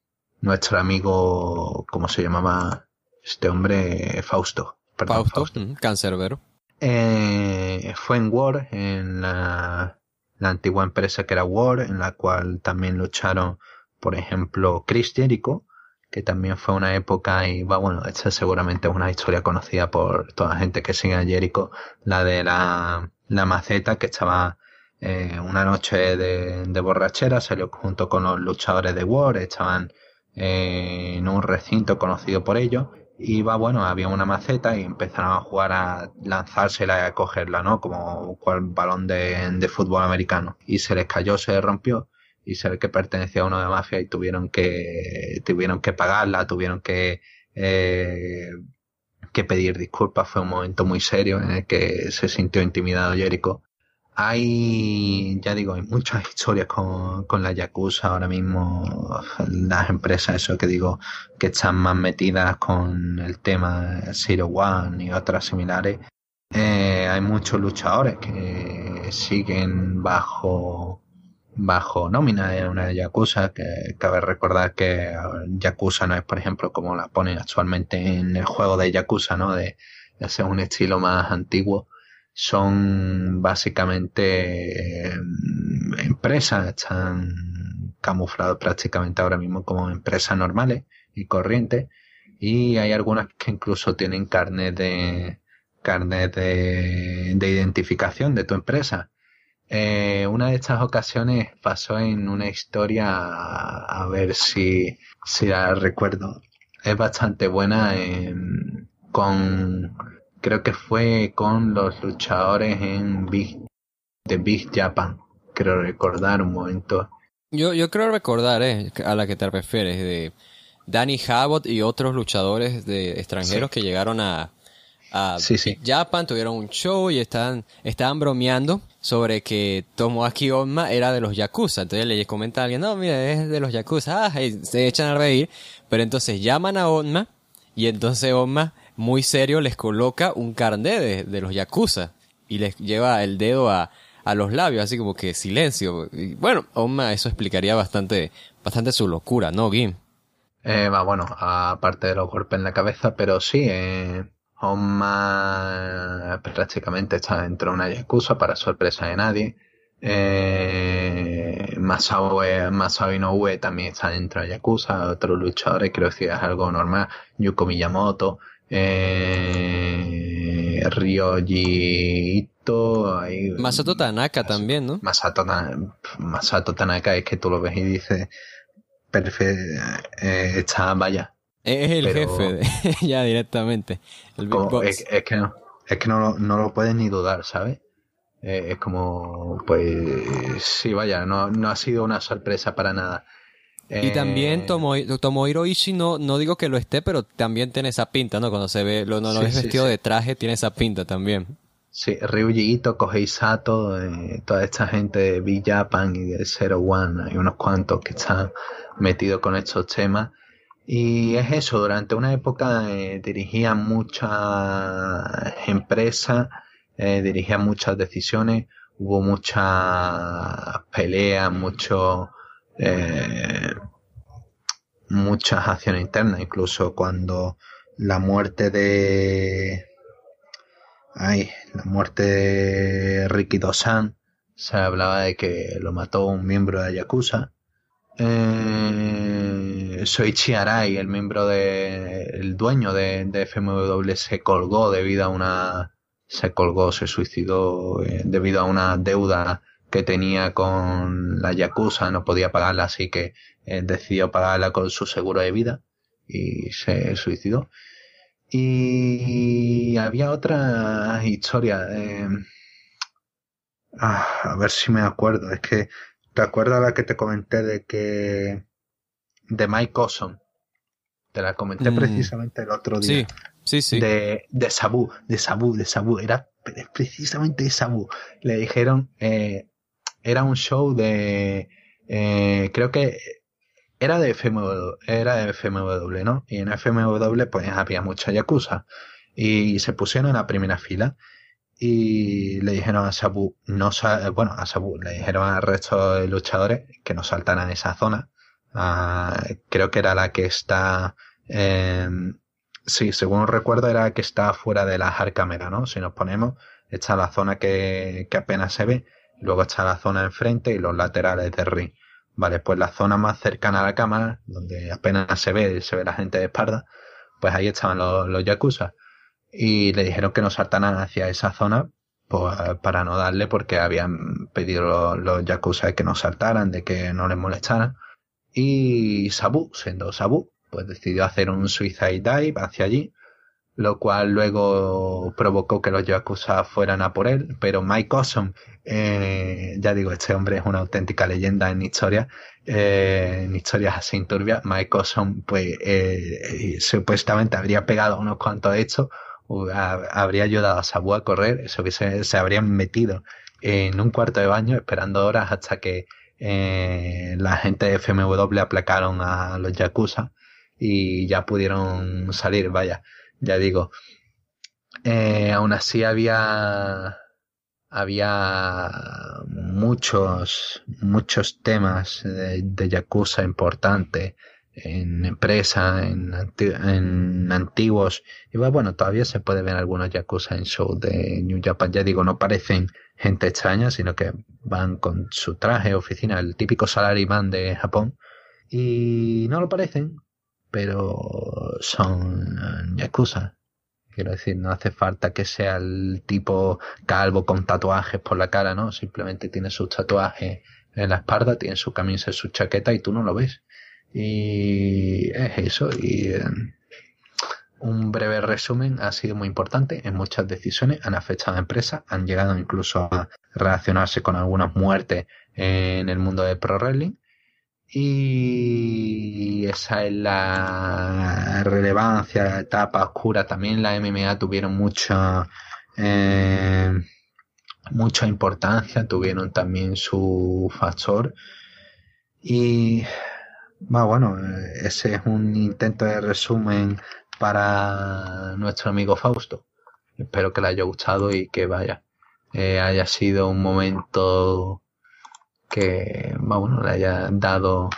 nuestro amigo, ¿cómo se llamaba este hombre? Fausto. Perdón, Fausto, Fausto. cancerbero. Eh, fue en War, en la, antigua empresa que era War, en la cual también lucharon, por ejemplo, Chris Jericho, que también fue una época y va, bueno, esta seguramente es una historia conocida por toda la gente que sigue a Jericho, la de la, maceta que estaba eh, una noche de, de, borrachera, salió junto con los luchadores de War, estaban eh, en un recinto conocido por ellos iba, bueno, había una maceta y empezaron a jugar a lanzársela y a cogerla, ¿no? Como cual balón de, fútbol americano. Y se les cayó, se rompió y se ve que pertenecía a uno de mafia y tuvieron que, tuvieron que pagarla, tuvieron que, eh, que pedir disculpas. Fue un momento muy serio en el que se sintió intimidado Jericho hay, ya digo, hay muchas historias con, con la Yakuza ahora mismo, las empresas, eso que digo, que están más metidas con el tema Zero One y otras similares. Eh, hay muchos luchadores que siguen bajo bajo nómina de una Yakuza, que cabe recordar que Yakuza no es, por ejemplo, como la ponen actualmente en el juego de Yakuza, ¿no? De, de hacer un estilo más antiguo son básicamente em, empresas, están camuflados prácticamente ahora mismo como empresas normales y corrientes y hay algunas que incluso tienen carnet de carnet de, identificación de tu empresa. Eh, una de estas ocasiones pasó en una historia, a, ver si, si la recuerdo. Es bastante buena con creo que fue con los luchadores en Big, de Big Japan. Creo recordar un momento. Yo, yo creo recordar eh, a la que te refieres, de Danny Habot y otros luchadores de extranjeros que llegaron a, a Japan, tuvieron un show y estaban, estaban bromeando sobre que Tomoaki Onma era de los Yakuza. Entonces le comenta a alguien, no, mira, es de los Yakuza. Ah, y se echan a reír. Pero entonces llaman a Onma y entonces Onma muy serio les coloca un carnet de, los Yakuza y les lleva el dedo a, a los labios, así como que silencio. Y bueno, Oma, eso explicaría bastante, bastante su locura, ¿no, Gim? Eh, bueno, aparte de los golpes en la cabeza, pero sí, eh, Oma prácticamente está dentro de una Yakuza para sorpresa de nadie. Eh, Masao, Masao Inoue también está dentro de Yakuza, otros luchadores, creo que es algo normal. Yuko Miyamoto, eh, Masato Tanaka también, ¿no? Masato, Masato, Tanaka es que tú lo ves y dices, perfecto, eh, está, vaya. Es el jefe, *laughs* ya directamente. El es, que no, es que no, no lo puedes ni dudar, ¿sabes? Eh, es como, pues, sí, vaya, no, no ha sido una sorpresa para nada. Y también eh, Tomohiro Ishii no, no digo que lo esté, pero también tiene esa pinta, ¿no? Cuando se ve, lo, no, es vestido de traje, tiene esa pinta también. Sí, Ryuji Ito, Kohei Sato, eh, toda esta gente de V-Japan y de Zero One, hay unos cuantos que están metidos con estos temas. Y es eso, durante una época eh, dirigía muchas empresas, eh, dirigía muchas decisiones, hubo muchas peleas, mucho eh, muchas acciones internas, incluso cuando la muerte de ay, la muerte de Riki Dosan se hablaba de que lo mató un miembro de Yakuza. Eh, Soichi Arai, el miembro de el dueño de, de, FMW se colgó debido a una se colgó, se suicidó eh, debido a una deuda que tenía con la Yakuza, no podía pagarla, así que eh, decidió pagarla con su seguro de vida y se suicidó. Y había otra historia. Eh, ah, a ver si me acuerdo. Es que te acuerdas la que te comenté de que de Mike Awesome. Te la comenté mm. precisamente el otro día. Sí, sí, sí. De, de Sabu, de Sabu, de Sabu. Era precisamente de Sabu. Le dijeron, eh, era un show de, eh, creo que era de FMW, era de FMW, ¿no? Y en FMW pues había mucha Yakuza. Y se pusieron en la primera fila y le dijeron a Sabu, no bueno, a Sabu, le dijeron al resto de luchadores que no saltaran esa zona. Ah, creo que era la que está, eh, sí, según recuerdo era la que está fuera de la hard ¿no? Si nos ponemos, está la zona que, que apenas se ve Luego está la zona enfrente y los laterales del ring. Vale, pues la zona más cercana a la cámara, donde apenas se ve, se ve la gente de espalda, pues ahí estaban los, los yakuza. Y le dijeron que no saltaran hacia esa zona, pues para no darle, porque habían pedido los, los yakuza que no saltaran, de que no les molestaran. Y Sabu, siendo Sabu, pues decidió hacer un suicide dive hacia allí lo cual luego provocó que los Yakuza fueran a por él, pero Mike Awesome, eh, ya digo, este hombre es una auténtica leyenda en historia, eh, en historias así turbias, Mike Awesome, pues eh, supuestamente habría pegado unos cuantos hechos, habría ayudado a Sabu a correr, eso que se, se habrían metido en un cuarto de baño esperando horas hasta que la gente de FMW aplacaron a los Yakuza y ya pudieron salir, vaya, ya digo. Eh, aún así había había muchos muchos temas de, de Yakuza importantes en empresa, en, en antiguos. Y bueno, todavía se puede ver algunos Yakuza en show de New Japan. Ya digo, no parecen gente extraña, sino que van con su traje, oficina, el típico salaryman de Japón. Y no lo parecen, pero son Yakuza. Quiero decir, no hace falta que sea el tipo calvo con tatuajes por la cara, ¿no? Simplemente tiene sus tatuajes en la espalda, tiene su camisa, su chaqueta y tú no lo ves. Y es eso. Y eh, un breve resumen ha sido muy importante en muchas decisiones. Han afectado a empresas, han llegado incluso a relacionarse con algunas muertes en el mundo del pro wrestling. Y esa es la relevancia, la etapa oscura. También la MMA tuvieron mucha, eh, mucha importancia, tuvieron también su factor. Y bueno, ese es un intento de resumen para nuestro amigo Fausto. Espero que le haya gustado y que vaya, eh, haya sido un momento que, bueno, le haya dado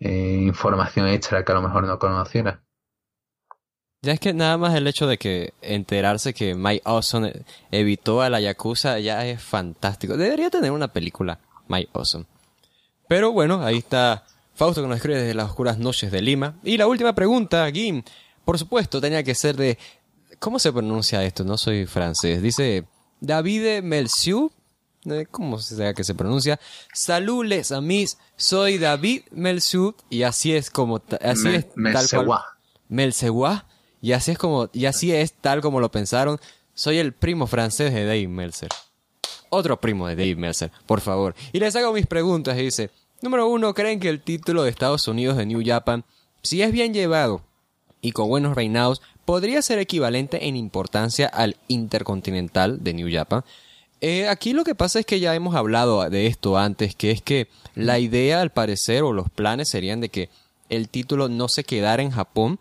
eh, información extra que a lo mejor no conociera. Ya es que nada más el hecho de que enterarse que Mike Awesome evitó a la Yakuza ya es fantástico. Debería tener una película, Mike Awesome. Pero bueno, ahí está Fausto que nos escribe desde las oscuras noches de Lima. Y la última pregunta, Gim. Por supuesto, tenía que ser de... ¿Cómo se pronuncia esto? No soy francés. Dice David Melciu. Eh, ¿Cómo sea que se pronuncia? Salud les amis, soy David Melciu y así es como así es tal cual. Melsewa. Y así es como y así es tal como lo pensaron. Soy el primo francés de Dave Meltzer. Otro primo de Dave Meltzer, por favor. Y les hago mis preguntas y dice, Número uno, ¿creen que el título de Estados Unidos de New Japan, si es bien llevado y con buenos reinados, podría ser equivalente en importancia al Intercontinental de New Japan? Eh, aquí lo que pasa es que ya hemos hablado de esto antes, que es que la idea al parecer o los planes serían de que el título no se quedara en Japón,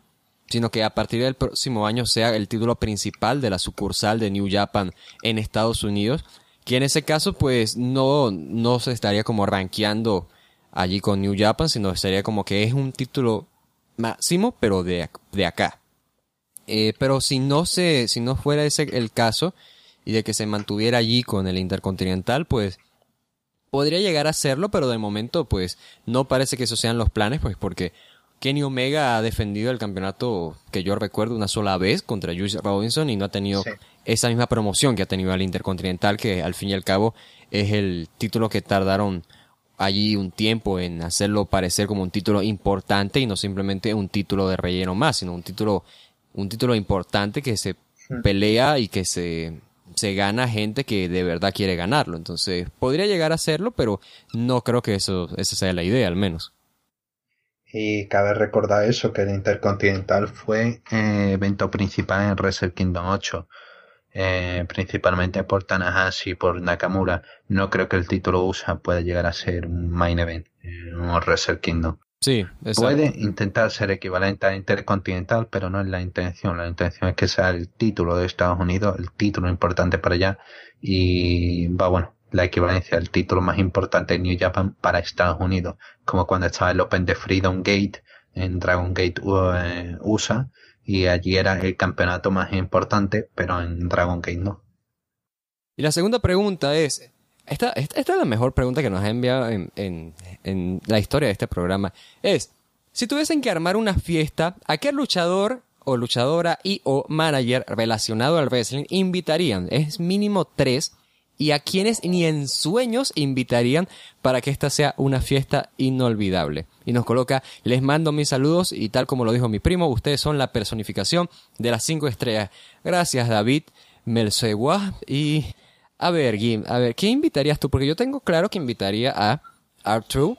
sino que a partir del próximo año sea el título principal de la sucursal de New Japan en Estados Unidos, que en ese caso pues no, no se estaría como rankeando allí con New Japan, sino sería como que es un título máximo, pero de, de acá. Eh, pero si no se, si no fuera ese el caso, y de que se mantuviera allí con el Intercontinental, pues podría llegar a hacerlo, pero de momento, pues, no parece que esos sean los planes, pues porque Kenny Omega ha defendido el campeonato que yo recuerdo una sola vez contra Juice Robinson y no ha tenido esa misma promoción que ha tenido el Intercontinental, que al fin y al cabo es el título que tardaron allí un tiempo en hacerlo parecer como un título importante y no simplemente un título de relleno más, sino un título, un título importante que se pelea y que se, se gana gente que de verdad quiere ganarlo. Entonces, podría llegar a hacerlo, pero no creo que eso, esa sea la idea, al menos. Y cabe recordar eso, que el Intercontinental fue eh, evento principal en Wrestle Kingdom 8 eh, principalmente por Tanahashi y por Nakamura. No creo que el título USA pueda llegar a ser un main event, eh, un Wrestle Kingdom. Sí, Puede intentar ser equivalente a Intercontinental, pero no es la intención. La intención es que sea el título de Estados Unidos, el título importante para allá. Y va, bueno, la equivalencia del título más importante en New Japan para Estados Unidos. Como cuando estaba el Open de Freedom Gate en Dragon Gate USA eh, y allí era el campeonato más importante, pero en Dragon Gate no. Y la segunda pregunta es, esta, esta, es la mejor pregunta que nos ha enviado en, en, en, la historia de este programa, es, si tuviesen que armar una fiesta, ¿a qué luchador o luchadora y o manager relacionado al wrestling invitarían? Es mínimo tres y a quienes ni en sueños invitarían para que esta sea una fiesta inolvidable. Y nos coloca, les mando mis saludos y tal como lo dijo mi primo, ustedes son la personificación de las cinco estrellas. Gracias David Melsewa y a ver, Gim, a ver, ¿qué invitarías tú? Porque yo tengo claro que invitaría a Arthur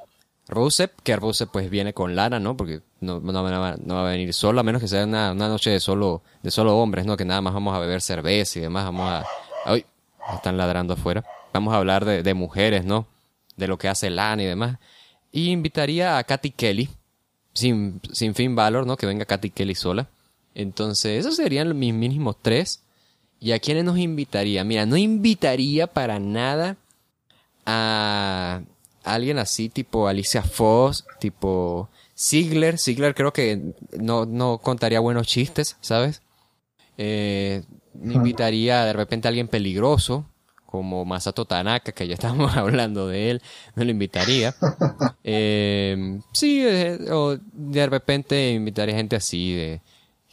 Rusev, que Rusev pues viene con Lana, ¿no? Porque no, no, va a venir solo, a menos que sea una, noche de solo, de solo hombres, ¿no? Que nada más vamos a beber cerveza y demás, vamos a... Ay, están ladrando afuera. vamos a hablar de, de mujeres, ¿no? De lo que hace Lana y demás. Y invitaría a Katy Kelly, sin, sin fin valor, ¿no? Que venga Katy Kelly sola. Entonces, esos serían mis mínimos tres. ¿Y a quiénes nos invitaría? Mira, no invitaría para nada a alguien así, tipo Alicia Foss, tipo Ziegler. Ziegler creo que no, no contaría buenos chistes, ¿sabes? Eh, invitaría de repente a alguien peligroso, como Masato Tanaka, que ya *laughs* estábamos hablando de él, no lo invitaría. *laughs* Eh, sí, eh, o de repente invitaría gente así, de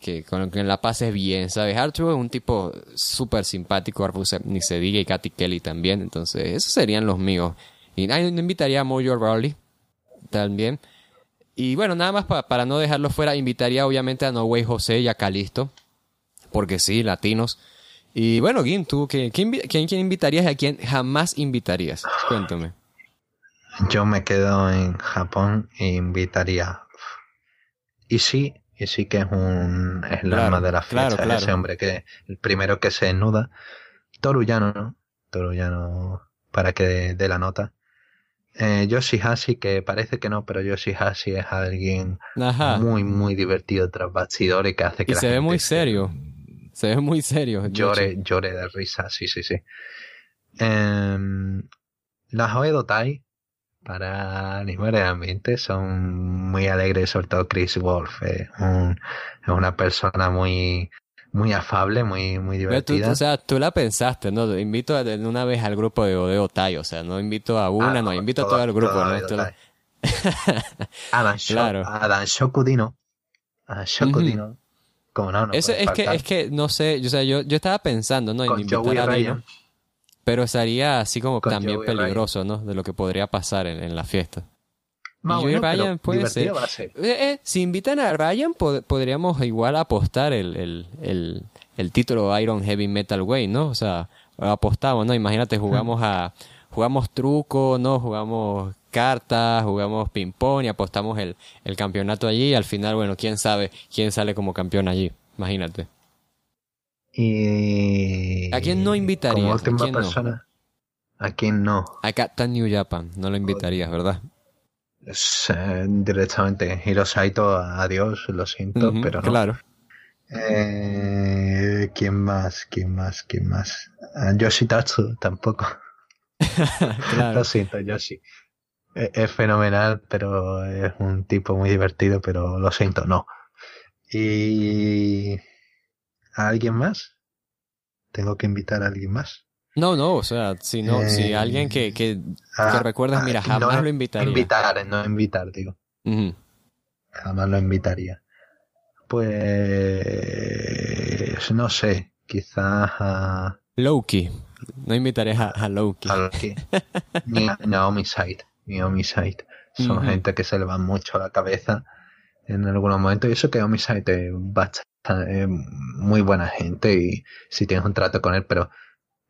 que con que la pases bien, ¿sabes? Arthur es un tipo súper simpático, ni se diga, y Katy Kelly también, entonces esos serían los míos. Y ahí invitaría a Mojo Rawley también. Y bueno, nada más para no dejarlo fuera, invitaría obviamente a No Way José y a Calisto, porque sí, latinos. Y bueno, Gim, ¿tú quién, quién, invitarías y a quién jamás invitarías? Cuéntame. Yo me quedo en Japón e invitaría. Y sí, y sí que es un es el alma de la fiesta, ese hombre que el primero que se desnuda. Toruyano, ¿no? Toruyano para que dé la nota. Eh, Yoshihashi, que parece que no, pero Yoshihashi es alguien muy, muy divertido tras bastidores que hace que... Y se ve muy serio. Se ve muy serio. Llore, llore de risa, sí, sí, sí. Eh, las Oedotai, para animar el ambiente, son muy alegres, sobre todo Chris Wolf. es una persona muy, muy afable, muy, muy divertida. o sea, tú la pensaste, ¿no? Invito a, una vez al grupo de Odeo Tai, o sea, no invito a una, ah, no, invito a todo el grupo, ¿no? Esto *laughs* Adam, claro. Adam Shokudino. Adam Shokudino. Como no, no Eso es que, es que, no sé, o sea, yo, yo estaba pensando, ¿no? En invitar a pero sería así como también peligroso, ¿no? De lo que podría pasar en, en la fiesta. y Ryan puede ser. Eh, eh, si invitan a Ryan, podríamos igual apostar el, el, el, el, título Iron Heavy Metal Way, ¿no? O sea, apostamos, ¿no? Imagínate, jugamos a jugamos truco, ¿no? Jugamos cartas, jugamos ping-pong y apostamos el, el campeonato allí. Y al final, bueno, quién sabe quién sale como campeón allí. Imagínate. Y... ¿A quién no invitarías? ¿A quién persona? No? ¿A quién no? A Captain New Japan, no lo invitarías, ¿verdad? Eh, directamente, Hirosaito, adiós, lo siento, pero no. Claro. Eh, ¿Quién más? ¿Quién más? ¿Quién más? Yoshitatsu, tampoco. *laughs* claro. Lo siento, Yoshi. Es, es, fenomenal, pero es un tipo muy divertido, pero lo siento, no. Y ¿A alguien más? ¿Tengo que invitar a alguien más? No, no, o sea, si no, si eh, alguien que, que, ah, recuerdas, mira, ah, jamás lo invitaría. Invitar, no invitar, digo. Jamás lo invitaría. Pues no sé, quizás a Loki. No invitaré a, a Loki. A Loki. *laughs* ni a Naomi Side. Naomi Side. Son gente que se le va mucho a la cabeza en algunos momentos. Y eso que Naomi Side es bastante muy buena gente y si tienes un trato con él, pero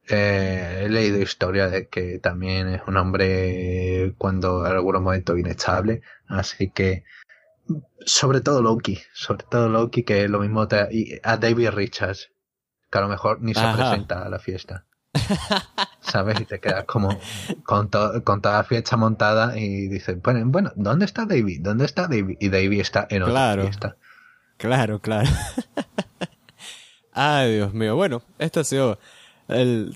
eh, he leído historia de que también es un hombre cuando en algunos momentos inestable, así que sobre todo Loki, sobre todo Loki que lo mismo te, y a David Richards, que a lo mejor ni se presenta a la fiesta. ¿Sabes? Y te quedas como con, con toda la fiesta montada y dices, bueno, bueno, ¿dónde está David? ¿Dónde está David? Y David está en otra fiesta. Claro, claro. Ay, Dios mío. Bueno, estas han sido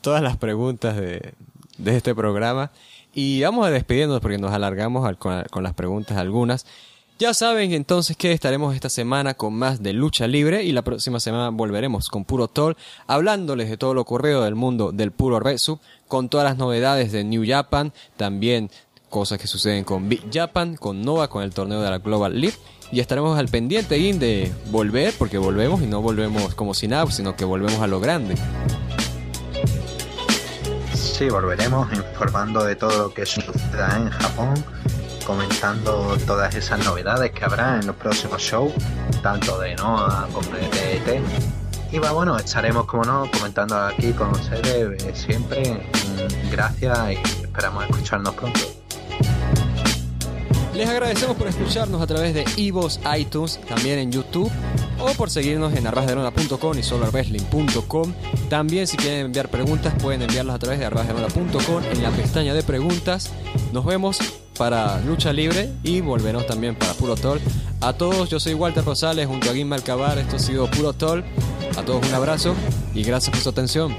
todas las preguntas de, este programa. Y vamos a despedirnos porque nos alargamos con, las preguntas algunas. Ya saben entonces que estaremos esta semana con más de lucha libre y la próxima semana volveremos con Puro Toll hablándoles de todo lo ocurrido del mundo del Puro Resu, con todas las novedades de New Japan, también cosas que suceden con Big Japan, con Nova, con el torneo de la Global League y estaremos al pendiente de volver, porque volvemos y no volvemos como sin nada, sino que volvemos a lo grande. Sí, volveremos informando de todo lo que suceda en Japón, comentando todas esas novedades que habrá en los próximos shows, tanto de Noah como de TET. Y bueno, estaremos, como no, comentando aquí con ustedes eh, siempre. Gracias y esperamos escucharnos pronto. Les agradecemos por escucharnos a través de Ivos, iTunes, también en YouTube o por seguirnos en arrasderona.com y solarwrestling.com. También si quieren enviar preguntas pueden enviarlas a través de arrasderona.com en la pestaña de preguntas. Nos vemos para Lucha Libre y volveremos también para Puro Tol. A todos, yo soy Walter Rosales junto a Guimar Alcabar. Esto ha sido Puro Tol. A todos un abrazo y gracias por su atención.